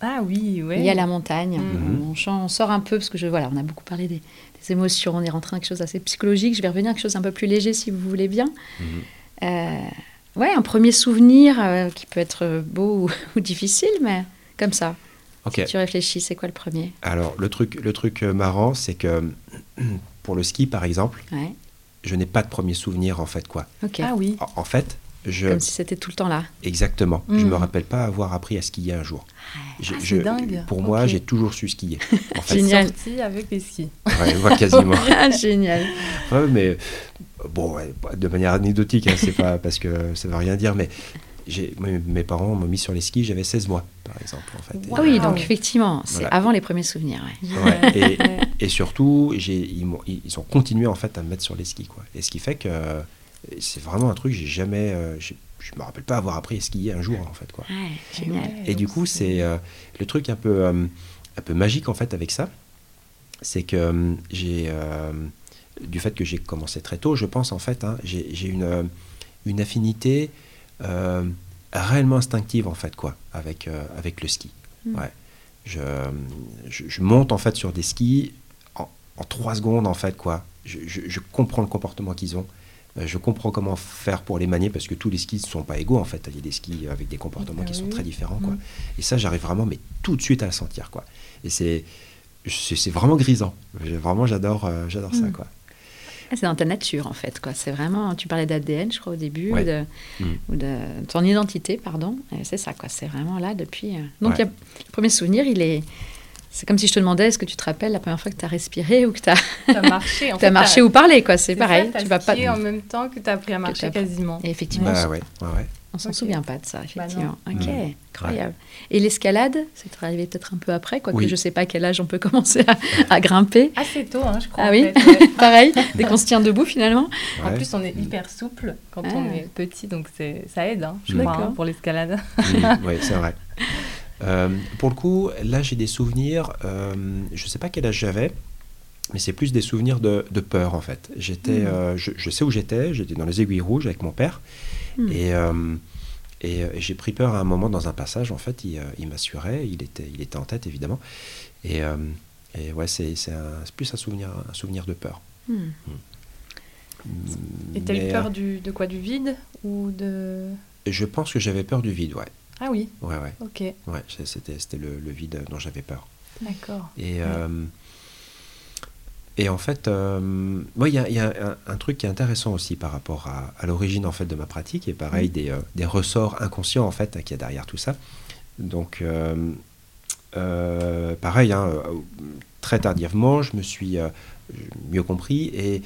A: Ah oui, ouais.
B: lié à la montagne
A: Mhm.
B: on, sort un peu parce que je voilà, on a beaucoup parlé des, des émotions. On est rentré dans quelque chose d'assez psychologique. Je vais revenir à quelque chose d'un peu plus léger, si vous voulez bien. Euh, ouais, un premier souvenir euh, qui peut être beau ou, (laughs) ou difficile, mais comme ça.
C: Ok.
B: Si tu réfléchis, c'est quoi le premier?
C: Alors le truc, le truc euh, marrant, c'est que (clears throat) pour le ski par exemple,
B: Ouais.
C: je n'ai pas de premier souvenir en fait quoi.
B: Ok.
A: Ah oui.
C: En, en fait, je
B: Comme si c'était tout le temps là.
C: exactement, je
A: Mhm.
C: me rappelle pas avoir appris à skier un jour. Je-
A: Ah, c'est
C: je-
A: dingue.
C: Pour moi, j'ai toujours su skier. (laughs) En fait,
B: Génial.
A: Sorti avec les skis.
C: Ouais, ouais, quasiment. (laughs)
B: Ah, génial.
C: Ouais, mais euh, bon, ouais, de manière anecdotique, hein, c'est pas parce que ça veut rien dire, mais mes parents m'ont mis sur les skis, j'avais 16 mois, par exemple, en fait.
A: Wow.
B: Ah oui, donc effectivement, c'est
C: Voilà.
B: avant les premiers souvenirs. ouais.
C: Ouais, et- (laughs) surtout, ils, m'ont- ils ont continué en fait à me mettre sur les skis, quoi. Et ce qui fait que euh, c'est vraiment un truc, j'ai jamais, euh, je me rappelle pas avoir appris à skier un jour, en fait, quoi.
B: Ouais, génial.
A: Ouais,
C: Et du coup, c'est euh, le truc un peu, euh, un peu magique en fait avec ça, c'est que euh, j'ai, euh, du fait que j'ai commencé très tôt, je pense en fait, hein, j'ai, j'ai une, une affinité euh, réellement instinctive en fait quoi, avec, euh, avec le ski.
B: Mm.
C: Ouais. Je, je, je monte en fait sur des skis en, en trois secondes en fait quoi. Je, je- je comprends le comportement qu'ils ont. Euh, Je comprends comment faire pour les manier parce que tous les skis ne sont pas égaux en fait. Il y a des skis avec des comportements
A: Ah
C: qui sont
A: oui.
C: très différents quoi.
A: Mm.
C: Et ça, j'arrive vraiment, mais tout de suite à le sentir, quoi. Et c'est, c'est, c'est vraiment grisant. Vraiment, j'adore, euh, j'adore ça,
A: Mm.
C: quoi.
B: Ah, c'est dans ta nature, en fait. quoi. C'est vraiment. Tu parlais d'ADN, je crois, au début,
C: Ouais.
B: ou, de,
C: Mm.
B: ou de ton identité, pardon. Et C'est ça, quoi. C'est vraiment là depuis. euh. Donc,
C: Ouais.
B: il y a- le premier souvenir, il est. C'est comme si je te demandais, est-ce que tu te rappelles la première fois que tu as respiré ou que tu as,
A: T'as marché. En (laughs) fait,
B: marché ou parlé, quoi. C'est pareil.
A: ça,
B: tu vas pas.
A: en même temps que t'as appris à marcher quasiment.
B: Et effectivement,
C: Bah ouais, ouais, ouais.
B: on s'en souvient pas de ça,
A: Bah
B: effectivement.
A: non.
B: ok, incroyable. Et l'escalade, c'est arrivé peut-être un peu après, quoi.
C: Oui.
B: je sais pas à quel âge on peut (laughs) commencer à, à grimper.
A: Assez tôt, hein, je crois.
B: Ah oui,
A: fait, (laughs) ouais.
B: pareil, dès qu'on se tient debout finalement.
A: En plus, on est hyper souple quand
B: Ah.
A: on est petit, donc c'est ça aide, hein, je crois, hein, pour l'escalade.
C: Ouais, c'est vrai. Euh, pour le coup, là, j'ai des souvenirs. euh, je sais pas quel âge j'avais, mais c'est plus des souvenirs de, de peur, en fait. J'étais,
B: Mm.
C: euh, je, je sais où j'étais. J'étais dans les aiguilles rouges avec mon père.
B: Mm.
C: Et, euh, et, j'ai pris peur à un moment dans un passage. En fait, il, il m'assurait. Il était, il était en tête, évidemment. Et, euh, et ouais, c'est, plus un souvenir, un souvenir de peur.
B: Hmm.
A: Et t'as eu peur du, de quoi Du vide ou de...
C: Je pense que j'avais peur du vide, ouais.
A: Ah oui,
C: Ouais, ouais.
A: ok,
C: ouais c'était, c'était le, le vide dont j'avais peur.
A: d'accord.
C: Et, euh, et en fait, euh, il y a, il y a un, un truc qui est intéressant aussi par rapport à, à l'origine en fait de ma pratique et pareil
A: Mm.
C: des, euh, des ressorts inconscients en fait qu'il y a derrière tout ça. Donc, pareil, hein, très tardivement, je me suis mieux compris et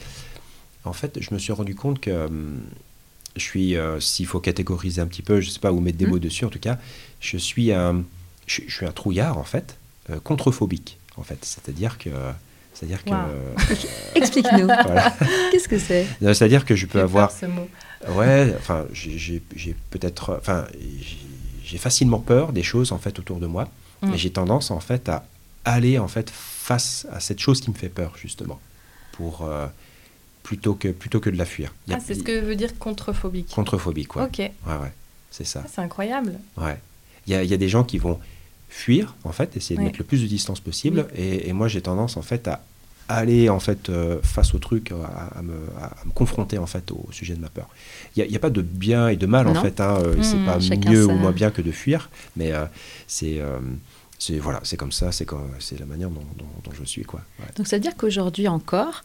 C: en fait, je me suis rendu compte que je suis, euh, s'il faut catégoriser un petit peu, je sais pas, ou mettre des
B: Mm.
C: mots dessus, en tout cas, je suis un, je, je suis un trouillard en fait, euh, contrephobique en fait, c'est-à-dire que, c'est-à-dire que,
A: Wow. (laughs)
B: Explique-nous, (laughs)
C: voilà.
B: qu'est-ce que c'est?
C: C'est-à-dire que je peux avoir,
A: peur, ce mot.
C: ouais, enfin, j'ai- peut-être, enfin, j'ai- facilement peur des choses en fait autour de moi,
A: Mm.
C: et j'ai tendance en fait à aller en fait face à cette chose qui me fait peur justement, pour euh, plutôt que plutôt que de la fuir.
A: Ah, c'est ce que veut dire contrephobique.
C: Contrephobique, quoi.
A: Ok,
C: Ouais, ouais, c'est ça.
A: Ah, c'est incroyable.
C: Ouais. Il y a, il y a des gens qui vont fuir, en fait, essayer de
A: Ouais.
C: mettre le plus de distance possible. Et, et moi, j'ai tendance, en fait, à aller, en fait, euh, face au truc, à, à me, à me confronter, en fait, au sujet de ma peur. Il n'y a, il y a pas de bien et de mal, en fait. Hein, euh, c'est
A: Mmh,
C: pas
B: chacun
C: mieux ou moins bien que de fuir. Mais euh, c'est... euh, c'est voilà, c'est comme ça, c'est c'est la manière dont, je suis quoi.
B: Donc ça veut dire qu'aujourd'hui encore,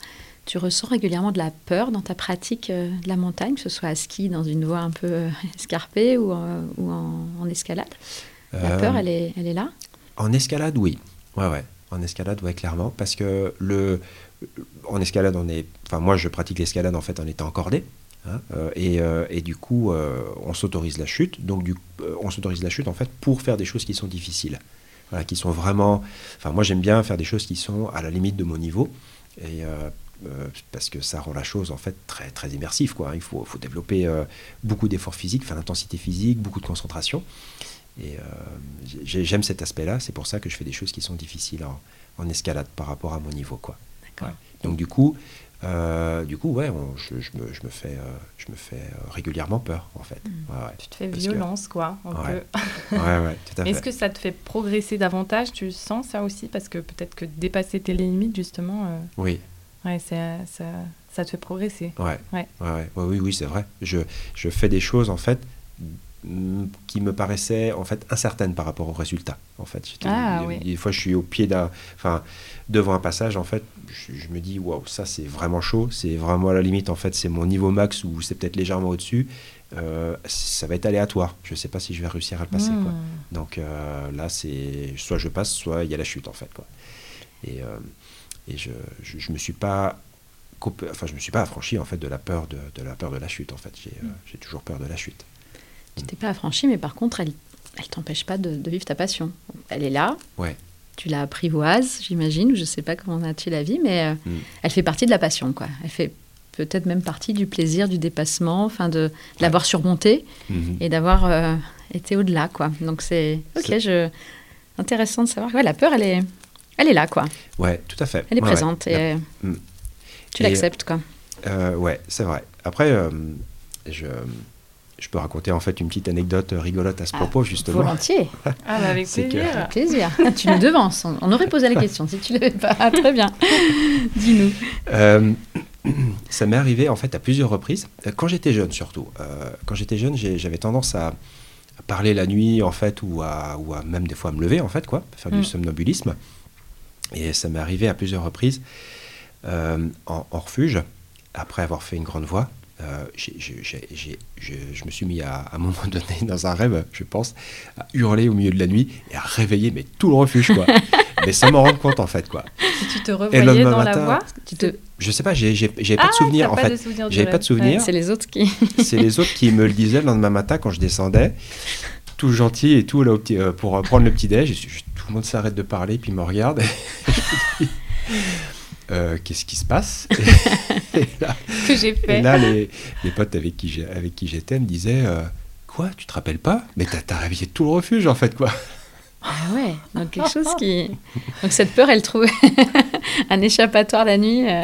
B: tu ressens régulièrement de la peur dans ta pratique euh, de la montagne, que ce soit à ski dans une voie un peu euh, escarpée ou, ou en, escalade? La peur, elle est, elle est là?
C: En escalade, oui. Ouais, ouais. En escalade, ouais, clairement, parce que le en escalade, on est. Enfin, moi, je pratique l'escalade en fait en étant encordé. Hein, et, et, du coup, on s'autorise la chute. Donc, du, on s'autorise la chute en fait pour faire des choses qui sont difficiles qui sont vraiment. Enfin, moi, j'aime bien faire des choses qui sont à la limite de mon niveau. Et. Euh, euh, parce que ça rend la chose en fait très très immersive quoi. Il faut, faut développer euh, beaucoup d'efforts physiques, enfin d'intensité physique, beaucoup de concentration. Et j'aime cet aspect-là. C'est pour ça que je fais des choses qui sont difficiles en, escalade par rapport à mon niveau quoi. Donc du coup, euh, du coup, ouais, je, me, je, me, fais, euh, je me fais euh, régulièrement peur, en fait.
A: Hmm. tu te fais violence, quoi.
C: ouais. ouais, tout à fait.
A: Est-ce que ça te fait progresser davantage? Tu sens ça aussi? Parce que peut-être que dépasser tes limites, justement.
C: oui.
A: Ouais, ça, ça, te fait progresser.
C: Ouais. Ouais. ouais, oui, oui, c'est vrai. Je, je fais des choses, en fait, qui me paraissait en fait incertaine par rapport au résultat en fait
A: ah,
C: des, fois je suis au pied d'un enfin devant un passage en fait je, me dis waouh ça c'est vraiment chaud c'est vraiment à la limite en fait c'est mon niveau max ou c'est peut-être légèrement au-dessus euh, ça va être aléatoire je sais pas si je vais réussir à le passer quoi. Hmm. donc euh, là c'est soit je passe soit il y a la chute en fait quoi et, euh, et je, je, me suis pas enfin je me suis pas affranchi en fait de la peur de, de la peur de la chute en fait j'ai hmm. toujours peur de la chute
B: tu t'es pas affranchi, mais par contre, elle elle t'empêche pas de, vivre ta passion. Elle est là.
C: Ouais.
B: Tu la apprivoises, j'imagine, ou je sais pas comment tu la vis, mais euh, mm. elle fait partie de la passion, quoi. Elle fait peut-être même partie du plaisir, du dépassement, enfin de, l'avoir surmonté mm-hmm. et d'avoir euh, été au-delà, quoi. Donc c'est ok, je intéressant de savoir. Ouais, la peur, elle est, elle est là, quoi.
C: Ouais, tout à fait.
B: Elle est présente et mm. tu l'acceptes, quoi.
C: Euh, ouais, c'est vrai. Après, je je peux raconter en fait une petite anecdote rigolote à ce ah, propos, justement.
B: Volontiers. (laughs)
A: Ah, bah avec plaisir.
B: Avec plaisir. tu nous devances. On aurait posé la question si tu ne l'avais pas. Ah, très bien. (laughs) Dis-nous.
C: Euh, (clears throat) ça m'est arrivé en fait à plusieurs reprises, euh, quand j'étais jeune surtout. Euh, quand j'étais jeune, j'avais tendance à, parler la nuit en fait, ou à, ou à, même des fois à me lever en fait, quoi, faire du mm. somnambulisme. Et ça m'est arrivé à plusieurs reprises en, en, refuge, après avoir fait une grande voix. Euh, je me suis mis à, à, un moment (laughs) donné dans un rêve, je pense, à hurler au milieu de la nuit et à réveiller mais tout le refuge quoi. (laughs) mais sans m'en rendre compte en fait quoi.
A: tu te revoyais dans la voix
C: tu te... Je sais pas, j'ai pas de ah, souvenir en fait. J'avais pas de souvenir.
B: c'est les autres qui.
C: c'est les autres qui me le disaient le lendemain matin quand je descendais, tout gentil et tout là euh, pour prendre le petit déj. Tout le monde s'arrête de parler puis me regarde. (laughs) Euh, qu'est-ce qui se passe? (laughs)
A: Et là, Que j'ai fait.
C: Et là, les, les, potes avec qui j'étais me disaient euh, Quoi, tu te rappelles pas? Mais t'as as réveillé tout le refuge en fait, quoi.
B: Ah ouais, donc quelque chose qui. Donc cette peur, elle trouve (laughs) un échappatoire la nuit. Euh.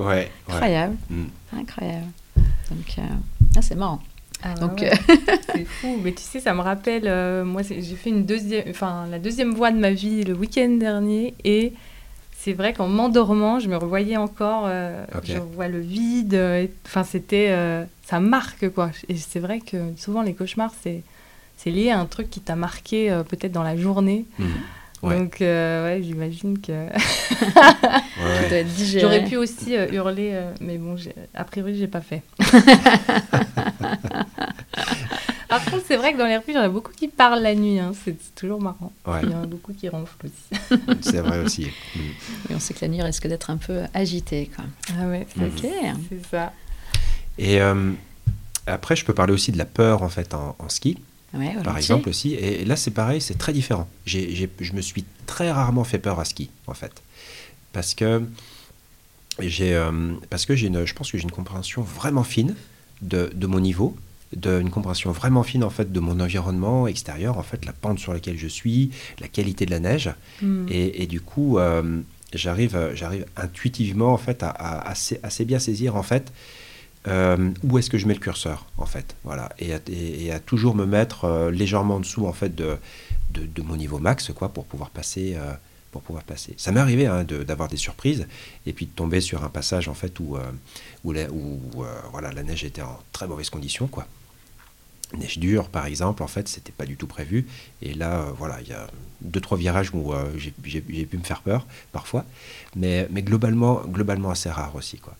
C: Ouais.
B: Incroyable. Mm. Incroyable. Donc, ah, c'est marrant.
A: Ah donc, c'est fou. Mais tu sais, ça me rappelle. moi, j'ai fait une deuxième, enfin, la deuxième voix de ma vie le week-end dernier et c'est vrai qu'en m'endormant, je me revoyais encore, euh, je vois le vide. Euh, enfin, c'était, euh, ça marque quoi. Et c'est vrai que souvent les cauchemars, c'est, c'est lié à un truc qui t'a marqué peut-être dans la journée. Mmh. Donc, ouais, j'imagine que (laughs) (laughs) j'aurais pu aussi hurler, mais bon, a priori, j'ai pas fait. (laughs) Par contre, c'est vrai que dans les refuges, il y en a beaucoup qui parlent la nuit. Hein. C'est toujours marrant. Il y en a beaucoup qui ronflent aussi.
C: c'est vrai aussi.
B: Mm. on sait que la nuit risque d'être un peu agitée. Quoi.
A: Ah ouais, ok. C'est ça.
C: Et euh, après, je peux parler aussi de la peur en fait en, ski. Par exemple aussi. Et là, c'est pareil, c'est très différent. je me suis très rarement fait peur à ski, en fait. Parce que j'ai, euh, parce que j'ai une, je pense que j'ai une compréhension vraiment fine de, de mon niveau d'une compréhension vraiment fine en fait de mon environnement extérieur, en fait la pente sur laquelle je suis, la qualité de la neige, hmm. et, du coup euh, j'arrive j'arrive intuitivement en fait à, assez, assez, bien saisir en fait euh, où est-ce que je mets le curseur en fait, voilà, et à, toujours me mettre euh, légèrement en dessous en fait de, mon niveau max quoi pour pouvoir passer pour pouvoir passer. Ça m'est arrivé hein, d'avoir des surprises et puis de tomber sur un passage en fait où, où, la, la neige était en très mauvaise condition quoi. neige dure, par exemple, en fait, c'était pas du tout prévu. Et là, voilà, il y a deux, trois virages où j'ai pu me faire peur, parfois. Mais, mais globalement, globalement assez rare aussi, quoi.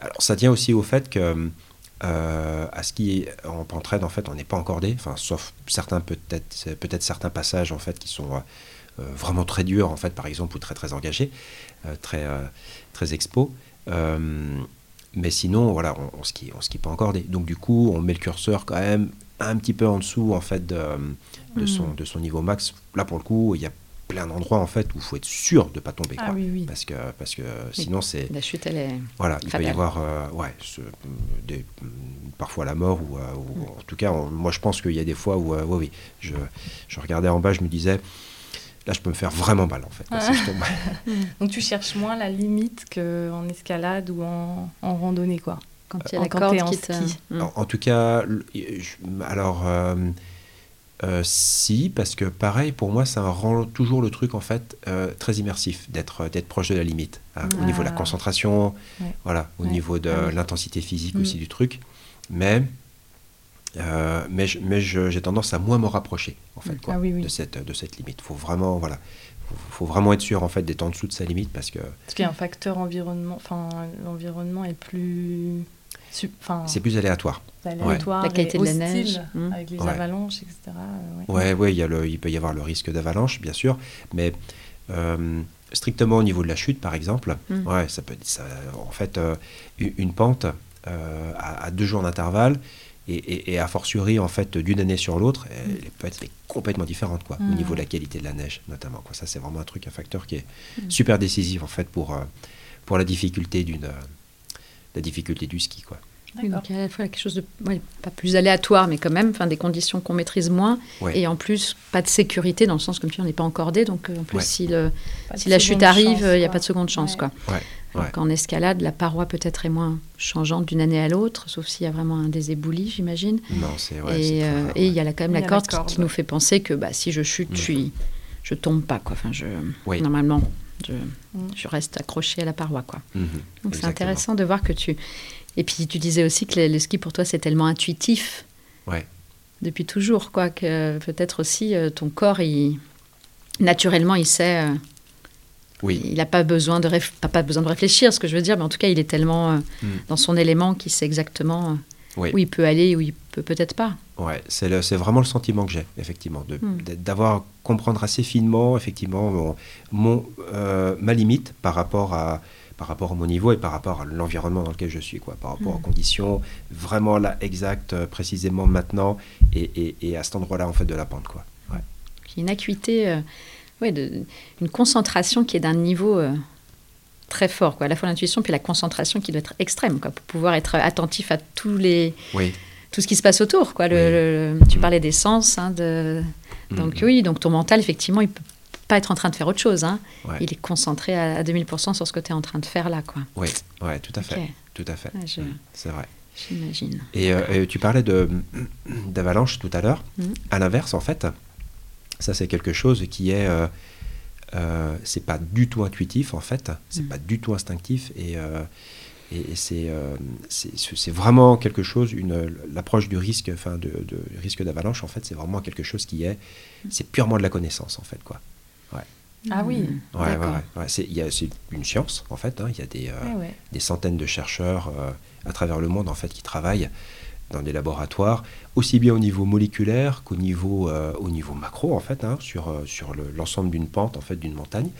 C: Alors, ça tient aussi au fait que euh, à ski en pentraide, en fait, on n'est pas encordé, enfin, sauf certains peut-être peut-être certains passages en fait qui sont euh, vraiment très durs en fait, par exemple, ou très très engagés, euh, très très expo. mais sinon, voilà, on, on skie on skie pas encordé. Donc du coup, on met le curseur quand même un petit peu en dessous en fait de, de son mm. de son niveau max. Là pour le coup, il y a plein d'endroits en fait où il faut être sûr de ne pas tomber.
A: Ah, oui, oui.
C: Parce que, parce que sinon c'est...
B: La chute, elle est...
C: Voilà, il peut y avoir euh, ouais, des, parfois la mort, ou, euh, en tout cas, moi je pense qu'il y a des fois où, euh, oui, oui, je, je, regardais en bas, je me disais, là je peux me faire vraiment mal en fait. (laughs)
A: Donc tu cherches moins la limite qu'en escalade ou en, en randonnée, quoi
B: quand il y a la corde qui te...
C: En, en, tout cas, alors euh, si, parce que pareil, pour moi, ça rend toujours le truc en fait euh, très immersif, d'être euh, d'être proche de la limite, hein, au niveau de la ah. concentration, voilà, au niveau de ah l'intensité physique aussi mm. du truc. Mais mais mais j'ai tendance à moins me rapprocher en fait quoi, ah de cette de cette limite. Faut vraiment voilà, faut, vraiment être sûr en fait d'être en dessous de sa limite parce que.
A: Parce qu'il y a un facteur environnement, enfin l'environnement est plus
C: c'est plus aléatoire.
A: aléatoire
B: La qualité de la neige.
A: Mmh. Avec les avalanches, etc.
C: Euh, ouais, ouais, il, y a le, il peut y avoir le risque d'avalanche, bien sûr. Mais euh, strictement au niveau de la chute, par exemple, mmh. ouais, ça peut, ça, en fait, euh, une pente à, deux jours d'intervalle, et, et, a fortiori, en fait, d'une année sur l'autre, elle mmh. peut être complètement différente, quoi, au niveau de la qualité de la neige, notamment. Quoi. Ça, c'est vraiment un truc, un facteur qui est super décisif, en fait, pour, pour la difficulté d'une la difficulté du ski. Quoi.
B: Donc à la fois quelque chose de pas plus aléatoire, mais quand même, enfin des conditions qu'on maîtrise moins, et en plus pas de sécurité dans le sens comme tu on n'est pas encordé, donc euh, en plus si, le, si la chute arrive, il n'y a pas de seconde chance quoi. en escalade, la paroi peut-être est moins changeante d'une année à l'autre, sauf s'il y a vraiment un des éboulis, j'imagine.
C: Non, c'est
B: vrai. Et euh, il y a quand même la corde, qui, nous fait penser que bah, si je chute, je ne je tombe pas quoi. Enfin, je normalement je, mm. je, reste accroché à la paroi. Quoi. Mhm. Donc c'est intéressant de voir que tu... Et puis tu disais aussi que le, ski pour toi c'est tellement intuitif.
C: Ouais.
B: Depuis toujours, quoi, que peut-être aussi euh, ton corps, il, naturellement, il sait... Euh,
C: oui.
B: Il n'a pas, besoin de pas besoin de réfléchir, ce que je veux dire, mais en tout cas, il est tellement euh, mm. dans son élément qu'il sait exactement où il peut aller, où il peut peut-être pas.
C: Ouais, c'est vraiment le sentiment que j'ai, effectivement, hmm. d'avoir comprendre assez finement, effectivement, mon, euh, ma limite par rapport à par rapport à mon niveau et par rapport à l'environnement dans lequel je suis, quoi, par rapport aux hmm. conditions vraiment là exactes, euh, précisément maintenant et, et, à cet endroit-là en fait de la pente, quoi. Ouais.
B: Une acuité, euh, ouais, de, une concentration qui est d'un niveau très fort, quoi. À la fois l'intuition puis la concentration qui doit être extrême, quoi, pour pouvoir être attentif à tous les
C: oui
B: tout ce qui se passe autour. Quoi. Le, tu mm. parlais des sens. Hein, de... Mm, donc mm. oui, donc ton mental, effectivement, il peut pas être en train de faire autre chose. Hein. Il est concentré à, 2000% sur ce que tu es en train de faire là. Quoi.
C: Oui, ouais, tout à fait. Tout à fait. C'est vrai.
B: J'imagine.
C: Et, euh, tu parlais d'avalanche tout à l'heure. À l'inverse, en fait, ça c'est quelque chose qui est... Euh, euh, c'est pas du tout intuitif en fait, c'est pas du tout instinctif et, euh, et, euh, c'est vraiment quelque chose, l'approche du risque, enfin de, risque d'avalanche, en fait, c'est vraiment quelque chose qui est, c'est purement de la connaissance, en fait, quoi. Ouais.
A: Ah oui.
C: Ouais, ouais, c'est une science, en fait. Hein. Il y a des, euh, des centaines de chercheurs euh, à travers le monde, en fait, qui travaillent dans des laboratoires, aussi bien au niveau moléculaire qu'au niveau, au niveau macro, en fait, hein, sur, sur l'ensemble d'une pente, en fait, d'une montagne,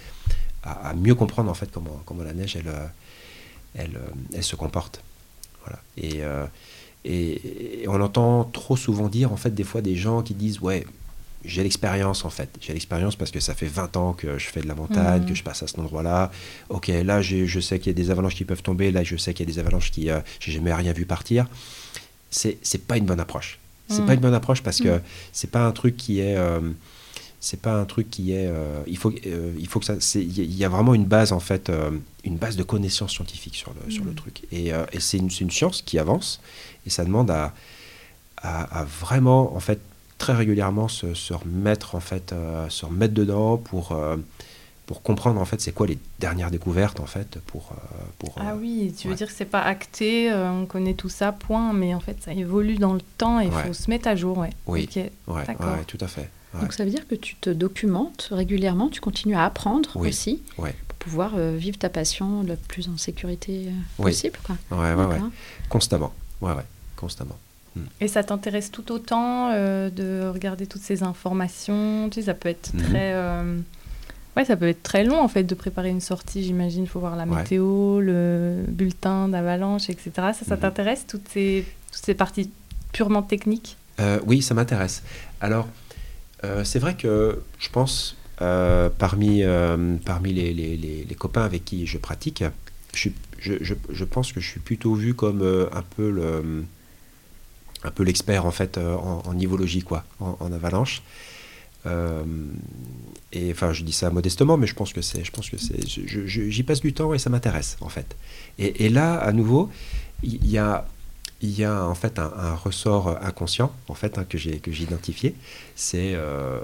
C: à, à, mieux comprendre, en fait, comment, comment la neige, elle elle, euh, elle se comporte. Voilà. Euh, et, et, on entend trop souvent dire, en fait, des fois, des gens qui disent, ouais, j'ai l'expérience en fait. J'ai l'expérience parce que ça fait 20 ans que je fais de la montagne, mhm. que je passe à cet endroit-là. Ok, là je sais qu'il y a des avalanches qui peuvent tomber, là je sais qu'il y a des avalanches qui euh, j'ai jamais rien vu partir. C'est c'est pas une bonne approche. C'est mhm. pas une bonne approche parce que mhm. c'est pas un truc qui est c'est pas un truc qui est. Euh, il faut, euh, il faut que ça. Il y a vraiment une base en fait, euh, une base de connaissances scientifiques sur le, sur le mm. truc. Et, et c'est une, une, science qui avance et ça demande à, à, vraiment en fait très régulièrement se, se remettre en fait, se remettre dedans pour pour comprendre en fait c'est quoi les dernières découvertes en fait pour pour
A: ah oui tu veux dire que c'est pas acté on connaît tout ça point mais en fait ça évolue dans le temps et il faut se mettre à jour ouais.
C: Oui. Ouais, tout à fait.
B: Donc ça veut dire que tu te documentes régulièrement tu continues à apprendre aussi pour pouvoir vivre ta passion le plus en sécurité possible quoi.
C: ouais ouais ouais. Constamment. Ouais ouais constamment.
A: Hmm. Et ça t'intéresse tout autant euh, de regarder toutes ces informations Tu sais, ça peut être mhm. très... Euh, ouais, ça peut être très long, en fait, de préparer une sortie, j'imagine. Il faut voir la météo, le bulletin d'avalanche, etc. Ça, ça mhm. t'intéresse, toutes ces, toutes ces parties purement techniques?
C: Euh, Oui, ça m'intéresse. Alors, c'est vrai que je pense, parmi, parmi les, les, les, copains avec qui je pratique, je, je, je, je, pense que je suis plutôt vu comme un peu le un peu l'expert en fait euh, en, en, nivologie quoi, en, avalanche. Euh, et enfin, je dis ça modestement, mais je pense que c'est, je pense que c'est, j'y passe du temps et ça m'intéresse en fait. Et, là, à nouveau, il y a, il y a en fait un, ressort inconscient en fait hein, que j'ai que j'ai identifié. C'est euh,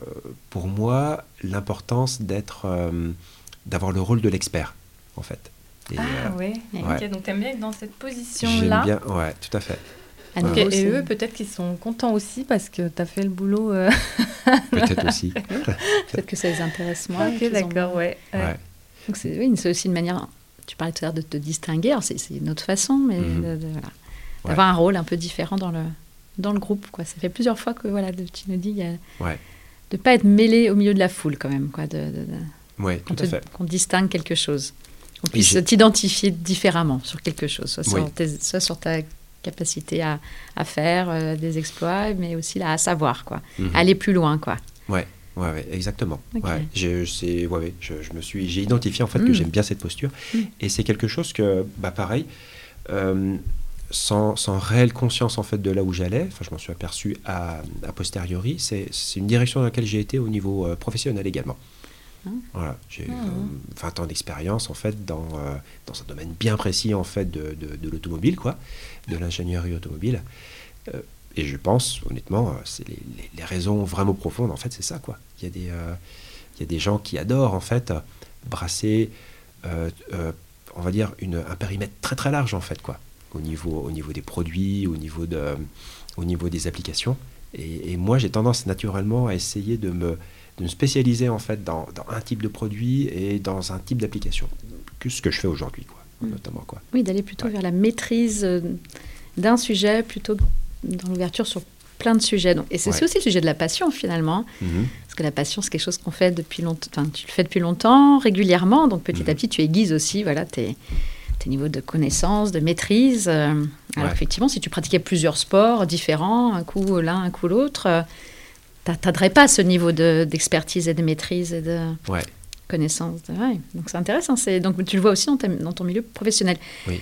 C: pour moi l'importance d'être, d'avoir le rôle de l'expert en fait.
A: ah ouais. donc tu aimes bien être dans cette position là.
C: J'aime bien, ouais, tout à fait
A: et eux, peut-être qu'ils sont contents aussi parce que tu as fait le boulot. Euh. (laughs)
C: peut-être aussi. (laughs)
B: peut-être que ça les intéresse moins.
A: Ok, d'accord, ouais.
B: Donc c'est oui, aussi une manière, tu parlais tout à l'heure de te distinguer, c'est une autre façon, mais mhm. d'avoir un rôle un peu différent dans le, dans le groupe. Quoi. Ça fait plusieurs fois que voilà, tu nous dis de ne pas être mêlé au milieu de la foule quand même. Quoi, de,
C: tout à fait.
B: Qu'on distingue quelque chose. Qu'on puisse t'identifier différemment sur quelque chose, soit, sur, soit sur ta capacité à, à faire euh, des exploits, mais aussi là, à savoir, quoi. Mhm. Aller plus loin, quoi.
C: Ouais. Ouais, ouais, exactement. Ouais, je, ouais, je, je, me suis, j'ai identifié en fait que mm. j'aime bien cette posture, mm. et c'est quelque chose que, bah pareil, euh, sans, sans, réelle conscience en fait de là où j'allais, enfin je m'en suis aperçu à, a posteriori, c'est une direction dans laquelle j'ai été au niveau euh, professionnel également. Hein voilà, j'ai 20 ah, ans d'expérience en fait dans, dans un domaine bien précis en fait de, de, de l'automobile quoi de l'ingénierie automobile. Euh, et je pense, honnêtement, euh, c'est les, raisons vraiment profondes, en fait, c'est ça, quoi. Il y, a des, euh, il y a des gens qui adorent, en fait, brasser, on va dire, une, un périmètre très très large, en fait, quoi. Au niveau, au niveau des produits, au niveau, de, au niveau des applications. Et, moi, j'ai tendance naturellement à essayer de me, de me spécialiser, en fait, dans, dans, un type de produit et dans un type d'application. Que ce que je fais aujourd'hui, quoi. Mm. notamment. Quoi.
B: Oui, d'aller plutôt vers la maîtrise euh, d'un sujet plutôt que dans l'ouverture sur plein de sujets. Donc, et c'est aussi le sujet de la passion finalement. Mm-hmm. Parce que la passion, c'est quelque chose qu'on fait depuis longtemps. Tu le fais depuis longtemps, régulièrement. Donc petit à mm-hmm. petit, tu aiguises aussi voilà, tes, tes niveaux de connaissance, de maîtrise. Euh, alors effectivement, si tu pratiquais plusieurs sports différents, un coup l'un, un coup l'autre, tu n'atteindrais pas ce niveau d'expertise et de maîtrise et de,
C: ouais
B: connaissance. Ouais. Donc c'est intéressant. Donc tu le vois aussi dans, dans ton milieu professionnel.
C: Oui.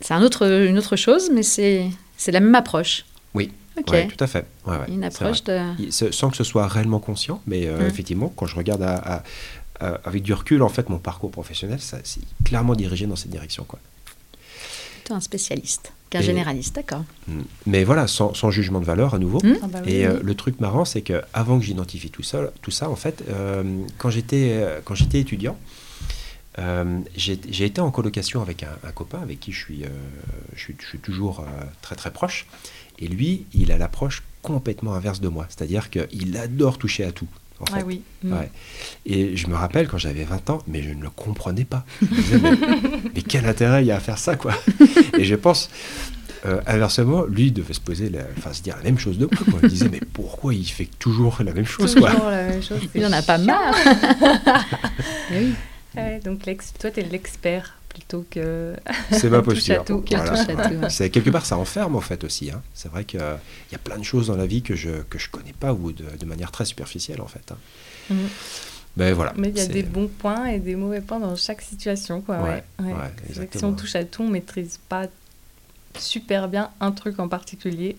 B: C'est un autre, une autre chose, mais c'est la même approche.
C: Oui. Okay. tout à fait. Ouais,
B: une approche de...
C: Sans que ce soit réellement conscient, mais euh, mmh. effectivement, quand je regarde à, avec du recul, en fait, mon parcours professionnel, c'est clairement dirigé dans cette direction. Quoi.
B: Tu es un spécialiste, qu'un généraliste, d'accord.
C: Hmm. Mais voilà, sans, sans, jugement de valeur à nouveau. Hmm. Ah bah et euh, le truc marrant, c'est que avant que j'identifie tout ça, tout ça, en fait, euh, quand j'étais euh, quand j'étais étudiant, j'ai été en colocation avec un, copain avec qui je suis, je suis, je suis toujours très très proche. Et lui, il a l'approche complètement inverse de moi. C'est-à-dire qu'il adore toucher à tout.
A: Ah oui.
C: Mm. Et je me rappelle quand j'avais 20 ans, mais je ne le comprenais pas. (laughs) mais, quel intérêt il y a à faire ça, quoi Et je pense, euh, inversement, lui devait se poser, la, enfin se dire la même chose de moi. Quoi. Il disait, mais pourquoi il fait toujours la même chose,
A: toujours la même chose.
B: Il en a pas marre. (laughs)
A: oui. donc toi, tu es l'expert plutôt que.
C: C'est ma (laughs) posture. C'est quelque part ça enferme en fait aussi. Hein. C'est vrai qu'il y a plein de choses dans la vie que je que je connais pas ou de, de manière très superficielle en fait. Hein. Mhm. Mais voilà.
A: Mais il y a des bons points et des mauvais points dans chaque situation quoi. Ouais, si on touche à tout, on maîtrise pas super bien un truc en particulier.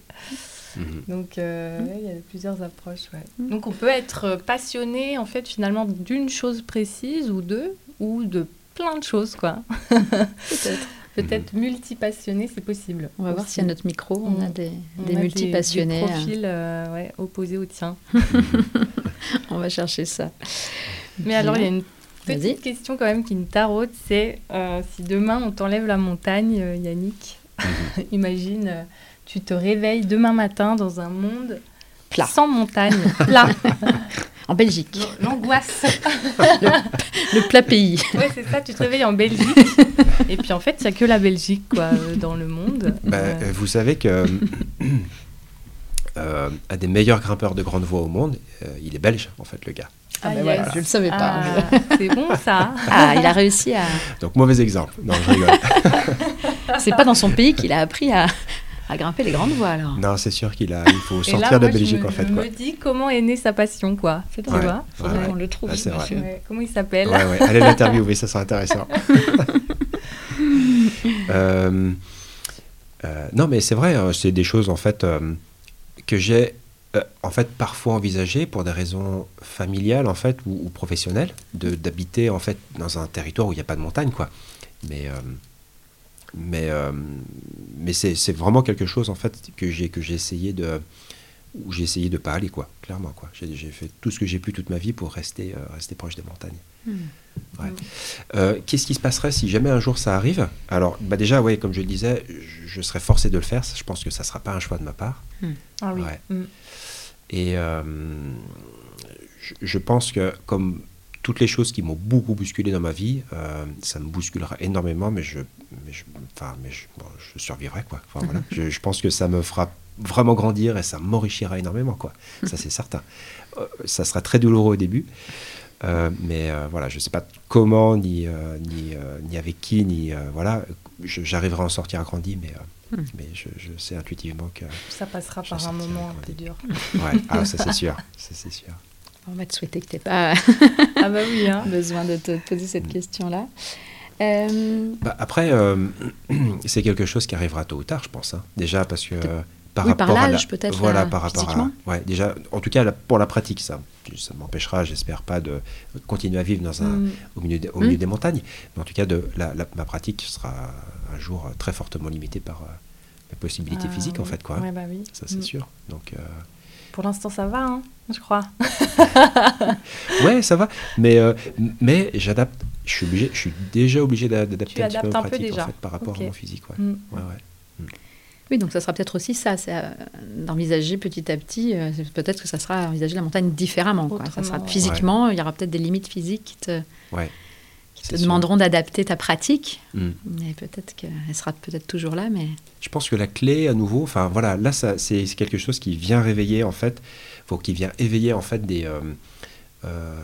A: Mhm. Donc, euh, il y a plusieurs approches. Mhm. Donc, on peut être passionné, en fait, finalement, d'une chose précise ou deux, ou de plein de choses, quoi. Peut-être. (laughs) Peut-être multipassionné, c'est possible.
B: On va voir si à notre micro, on a des, des multipassionnés. Des,
A: euh. profils euh, ouais, opposés au tien. (laughs)
B: on va chercher ça.
A: Mais alors, il y a une. Petite question quand même qui me taraude, c'est euh, si demain on t'enlève la montagne, euh, Yannick, (laughs) imagine, euh, tu te réveilles demain matin dans un monde
B: Plat.
A: sans montagne, plat,
B: En Belgique.
A: l'angoisse. (laughs)
B: Le plat pays.
A: Ouais, c'est ça, tu te réveilles en Belgique. Et puis en fait, il n'y a que la Belgique quoi, euh, dans le monde.
C: Bah,
A: Euh,
C: euh, vous savez que euh, un des meilleurs grimpeurs de grande voie au monde, euh, il est belge, en fait, le gars.
B: Ah,
A: Ah,
B: ben voilà, je le savais pas.
A: ah, (laughs) c'est bon ça.
B: Ah, il a réussi à.
C: Donc, mauvais exemple. Non, je rigole. (laughs)
B: C'est pas dans son pays qu'il a appris à, à grimper les grandes voies alors.
C: non, c'est sûr qu'il a, il faut sortir
A: là,
C: de
A: moi,
C: Belgique,
A: me,
C: en fait.
A: je
C: Quoi.
A: me dis comment est née sa passion, quoi.
B: C'est
C: Ouais.
A: vois
B: Faudrait
C: Ouais,
B: qu'on le trouve,
C: Ah, vrai.
A: Ouais, Comment il s'appelle
C: Ouais, ouais. Allez l'interviewer, ça sera intéressant. (laughs) Euh, euh, non, mais c'est vrai, hein, c'est des choses en fait euh, que j'ai euh, en fait parfois envisagées pour des raisons familiales en fait ou, ou professionnelles, de- d'habiter en fait dans un territoire où il n'y a pas de montagne, quoi. Mais euh, mais euh, mais c'est vraiment quelque chose en fait que j'ai que j'ai essayé de où j'ai essayé de pas aller quoi, clairement quoi. J'ai fait tout ce que j'ai pu toute ma vie pour rester euh, rester proche des montagnes.
B: Hmm.
C: Ouais. Euh, Qu'est-ce qui se passerait si jamais un jour ça arrive? Alors, bah déjà, ouais, comme je le disais, je, je serais forcé de le faire. Je pense que ça ne sera pas un choix de ma part.
A: Ah oui.
C: Ouais.
A: Mm.
C: Et je, je pense que, comme toutes les choses qui m'ont beaucoup bousculé dans ma vie, euh, ça me bousculera énormément, mais je, mais je, enfin, mais je, bon, je survivrai, quoi. Enfin, voilà. (laughs) je, je pense que ça me fera vraiment grandir et ça m'enrichira énormément, quoi. Ça, c'est (laughs) certain. Euh, ça sera très douloureux au début. Euh, mais voilà, je ne sais pas comment, ni, ni, ni avec qui, ni voilà, j'arriverai à en sortir grandi, mais,
B: Hmm.
C: mais je, je sais intuitivement que
A: Ça passera par un moment un peu dur.
C: ouais, ah, ça c'est sûr, ça c'est sûr.
B: On va te souhaiter que tu n'aies pas (laughs)
A: Ah bah oui, hein.
B: besoin de te poser cette question-là. Euh,
C: Bah, après, euh, (clears throat) c'est quelque chose qui arrivera tôt ou tard, je pense. hein. Déjà parce que euh, par
B: Oui, par
C: rapport à
B: l'âge,
C: la-
B: peut-être,
C: Voilà,
B: là,
C: par rapport à. Ouais, déjà, en tout cas la- pour la pratique, ça, ça m'empêchera, j'espère pas, de continuer à vivre dans un,
A: Mm.
C: au milieu, au
B: Mm.
C: milieu des montagnes. Mais en tout cas, de, la, la- ma pratique sera un jour très fortement limitée par euh, mes possibilités
A: Ah
C: physiques, en fait, quoi.
A: Ouais, bah oui.
C: Ça c'est
A: Mm.
C: sûr. Donc.
A: Pour l'instant, ça va, hein, je crois. (laughs)
C: Ouais, ça va. Mais, euh, mais j'adapte. Je suis, obligé, je suis déjà obligé d'a- d'adapter un petit peu
A: un peu déjà.
C: en fait, par rapport à mon physique. Ouais.
A: Mm.
C: Ouais, ouais.
B: oui, donc ça sera peut-être aussi ça, c'est euh, d'envisager petit à petit, euh, peut-être que ça sera envisager la montagne différemment. Quoi. Ça sera physiquement, il y aura peut-être des limites physiques qui te,
C: Ouais,
B: te demanderont d'adapter ta pratique.
C: Mm.
B: Mais peut-être qu'elle sera peut-être toujours là, mais
C: Je pense que la clé, à nouveau, enfin voilà, là, ça, c'est quelque chose qui vient réveiller, en fait, faut, qui vient éveiller, en fait, des, euh, euh,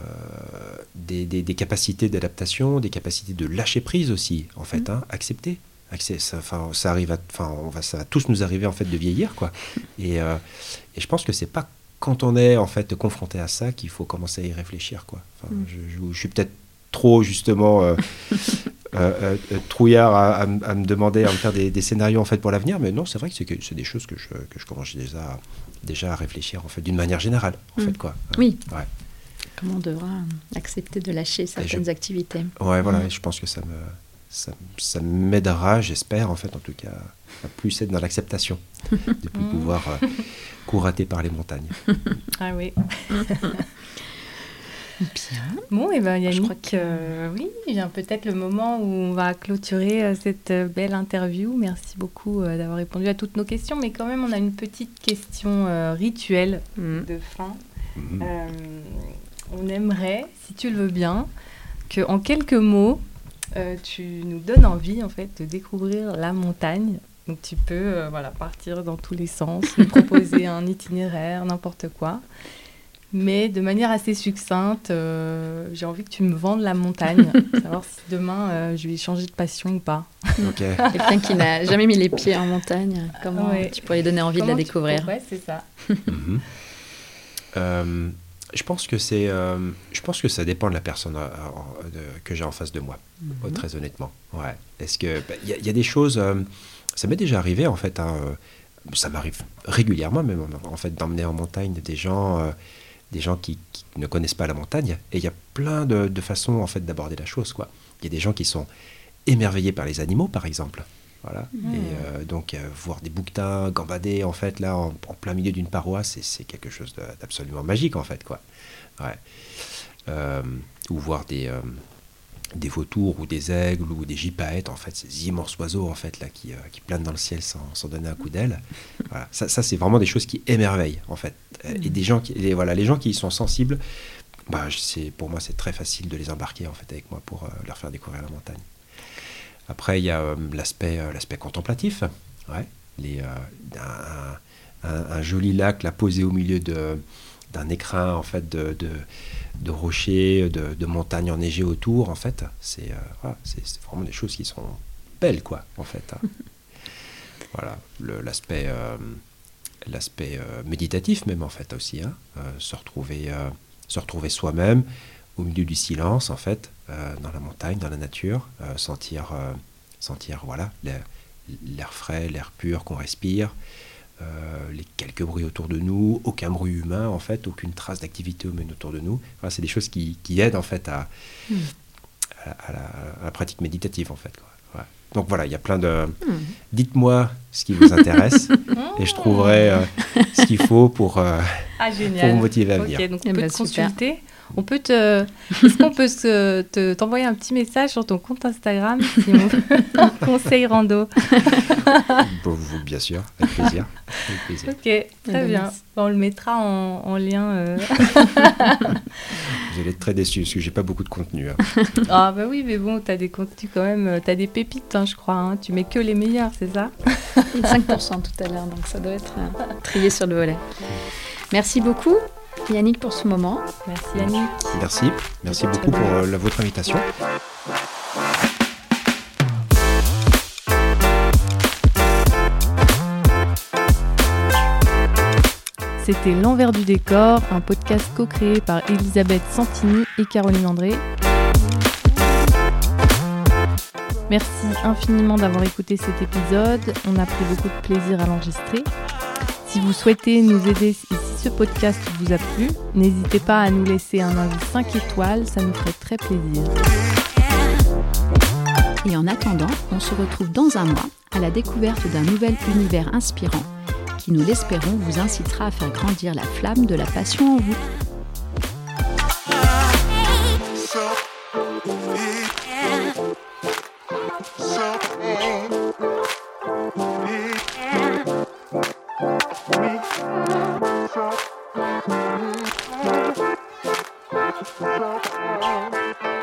C: des, des- des capacités d'adaptation, des capacités de lâcher prise aussi, en fait, hein, accepter. Accès- ça, enfin, ça arrive, à- enfin, on va, ça va tous nous arriver en fait de vieillir, quoi. Et, euh, et je pense que c'est pas quand on est en fait confronté à ça qu'il faut commencer à y réfléchir, quoi. Enfin,
B: Mm.
C: je, je- je suis peut-être trop justement (laughs) euh, euh, euh, trouillard à, à m- à me demander, à me faire des, des scénarios en fait pour l'avenir, mais non, c'est vrai que c'est des choses que je, que je commence déjà, déjà à réfléchir en fait d'une manière générale, en
B: Mm.
C: fait, quoi.
B: oui.
C: Ouais.
B: Comment on devra accepter de lâcher certaines activités
C: Ouais, voilà,
B: Mm.
C: et je pense que ça me ça, ça m'aidera, j'espère en fait en tout cas, à plus être dans l'acceptation, de (laughs) plus
A: Mm.
C: pouvoir euh, (laughs) courater par les montagnes.
A: Ah oui.
B: Bien.
A: Bon, et ben
B: Je crois que-
A: euh, oui, il vient peut-être le moment où on va clôturer euh, cette euh, belle interview. Merci beaucoup euh, d'avoir répondu à toutes nos questions, mais quand même, on a une petite question euh, rituelle
B: Mm.
A: de fin. Euh, on aimerait, si tu le veux bien, que en quelques mots, euh, tu nous donnes envie en fait de découvrir la montagne. Donc tu peux euh, voilà partir dans tous les sens, nous (laughs) proposer un itinéraire, n'importe quoi. Mais de manière assez succincte, euh, j'ai envie que tu me vendes la montagne, (laughs) savoir si demain euh, je vais changer de passion ou pas. (laughs)
B: Quelqu'un qui n'a jamais mis les pieds en montagne, comment
A: Ouais.
B: tu pourrais lui donner envie de la découvrir
A: pourrais, c'est ça. (laughs)
C: Mhm. Euh, je pense que c'est, euh, je pense que ça dépend de la personne euh, euh, de- que j'ai en face de moi, euh, très honnêtement. Ouais. Est-ce que bah, il y, a- il y a des choses, euh, ça m'est déjà arrivé en fait. hein, ça m'arrive régulièrement même en fait d'emmener en montagne des gens, euh, des gens qui, qui ne connaissent pas la montagne. Et il y a plein de, de façons en fait d'aborder la chose quoi. Il y a des gens qui sont émerveillés par les animaux par exemple. Voilà.
A: Mmh.
C: Et euh, donc, euh, voir des bouquetins gambader, en fait, là, en, en plein milieu d'une paroisse, c'est- quelque chose d'absolument magique, en fait, quoi. Ouais. euh, ou voir des, des vautours ou des aigles ou des gypaètes, en fait, ces immenses oiseaux en fait là qui, euh, qui planent dans le ciel sans, sans donner un coup d'aile. Ça, ça, c'est vraiment des choses qui émerveillent en fait. Et des gens qui, les, voilà, les gens qui y sont sensibles, bah, pour moi, c'est très facile de les embarquer en fait avec moi pour euh, leur faire découvrir la montagne. Après, il y a euh, l'aspect, euh, l'aspect contemplatif. Ouais. Les, euh, un, un- un joli lac là posé au milieu de, d'un écrin en fait de, de, de rochers, de, de montagnes enneigées autour. En fait, c'est, euh, vraiment des choses qui sont belles quoi. En fait. hein. (laughs) voilà, l'aspect, euh, l'aspect euh, méditatif même en fait aussi. hein. Euh, se retrouver, se retrouver soi-même au milieu du silence en fait, dans la montagne, dans la nature, sentir, sentir voilà l'air frais, l'air pur qu'on respire, euh, les quelques bruits autour de nous, aucun bruit humain en fait, aucune trace d'activité humaine autour de nous. Voilà, c'est des choses qui, qui aident en fait à, à, à la, à la pratique méditative en fait. quoi. Ouais. Donc voilà, il y a plein de. Dites-moi ce qui vous intéresse (laughs) et je trouverai euh, ce qu'il faut pour, euh,
A: Ah, (laughs)
C: pour vous motiver à venir.
A: donc
B: Eh
A: on peut
B: ben,
A: te
B: super.
A: consulter. On peut te. (laughs) Est-ce qu'on peut se- te- t'envoyer un petit message sur ton compte Instagram si on (laughs) (laughs) conseil rando
C: Bon, vous, bien sûr, avec plaisir. Avec plaisir.
A: Ok, très bien. on le mettra en, en lien. euh.
C: Vous allez être très déçus parce que j'ai pas beaucoup de contenu. hein.
A: Ah bah oui, mais bon, t'as des contenus quand même. euh, T'as des pépites, hein, je crois. hein. Tu mets que les meilleurs, c'est ça?
B: 5% tout à l'heure, donc ça doit être euh, trié sur le volet. Merci beaucoup Yannick pour ce moment.
A: Merci Annick.
C: Merci, merci beaucoup pour euh, la- votre invitation.
A: C'était L'envers du décor, un podcast co-créé par Elisabeth Santini et Caroline André. Merci infiniment d'avoir écouté cet épisode. On a pris beaucoup de plaisir à l'enregistrer. Si vous souhaitez nous aider si ce podcast vous a plu, n'hésitez pas à nous laisser un avis 5 étoiles, ça nous ferait très plaisir.
B: Et en attendant, on se retrouve dans un mois à la découverte d'un nouvel univers inspirant qui, nous l'espérons, vous incitera à faire grandir la flamme de la passion en vous.
D: Oh,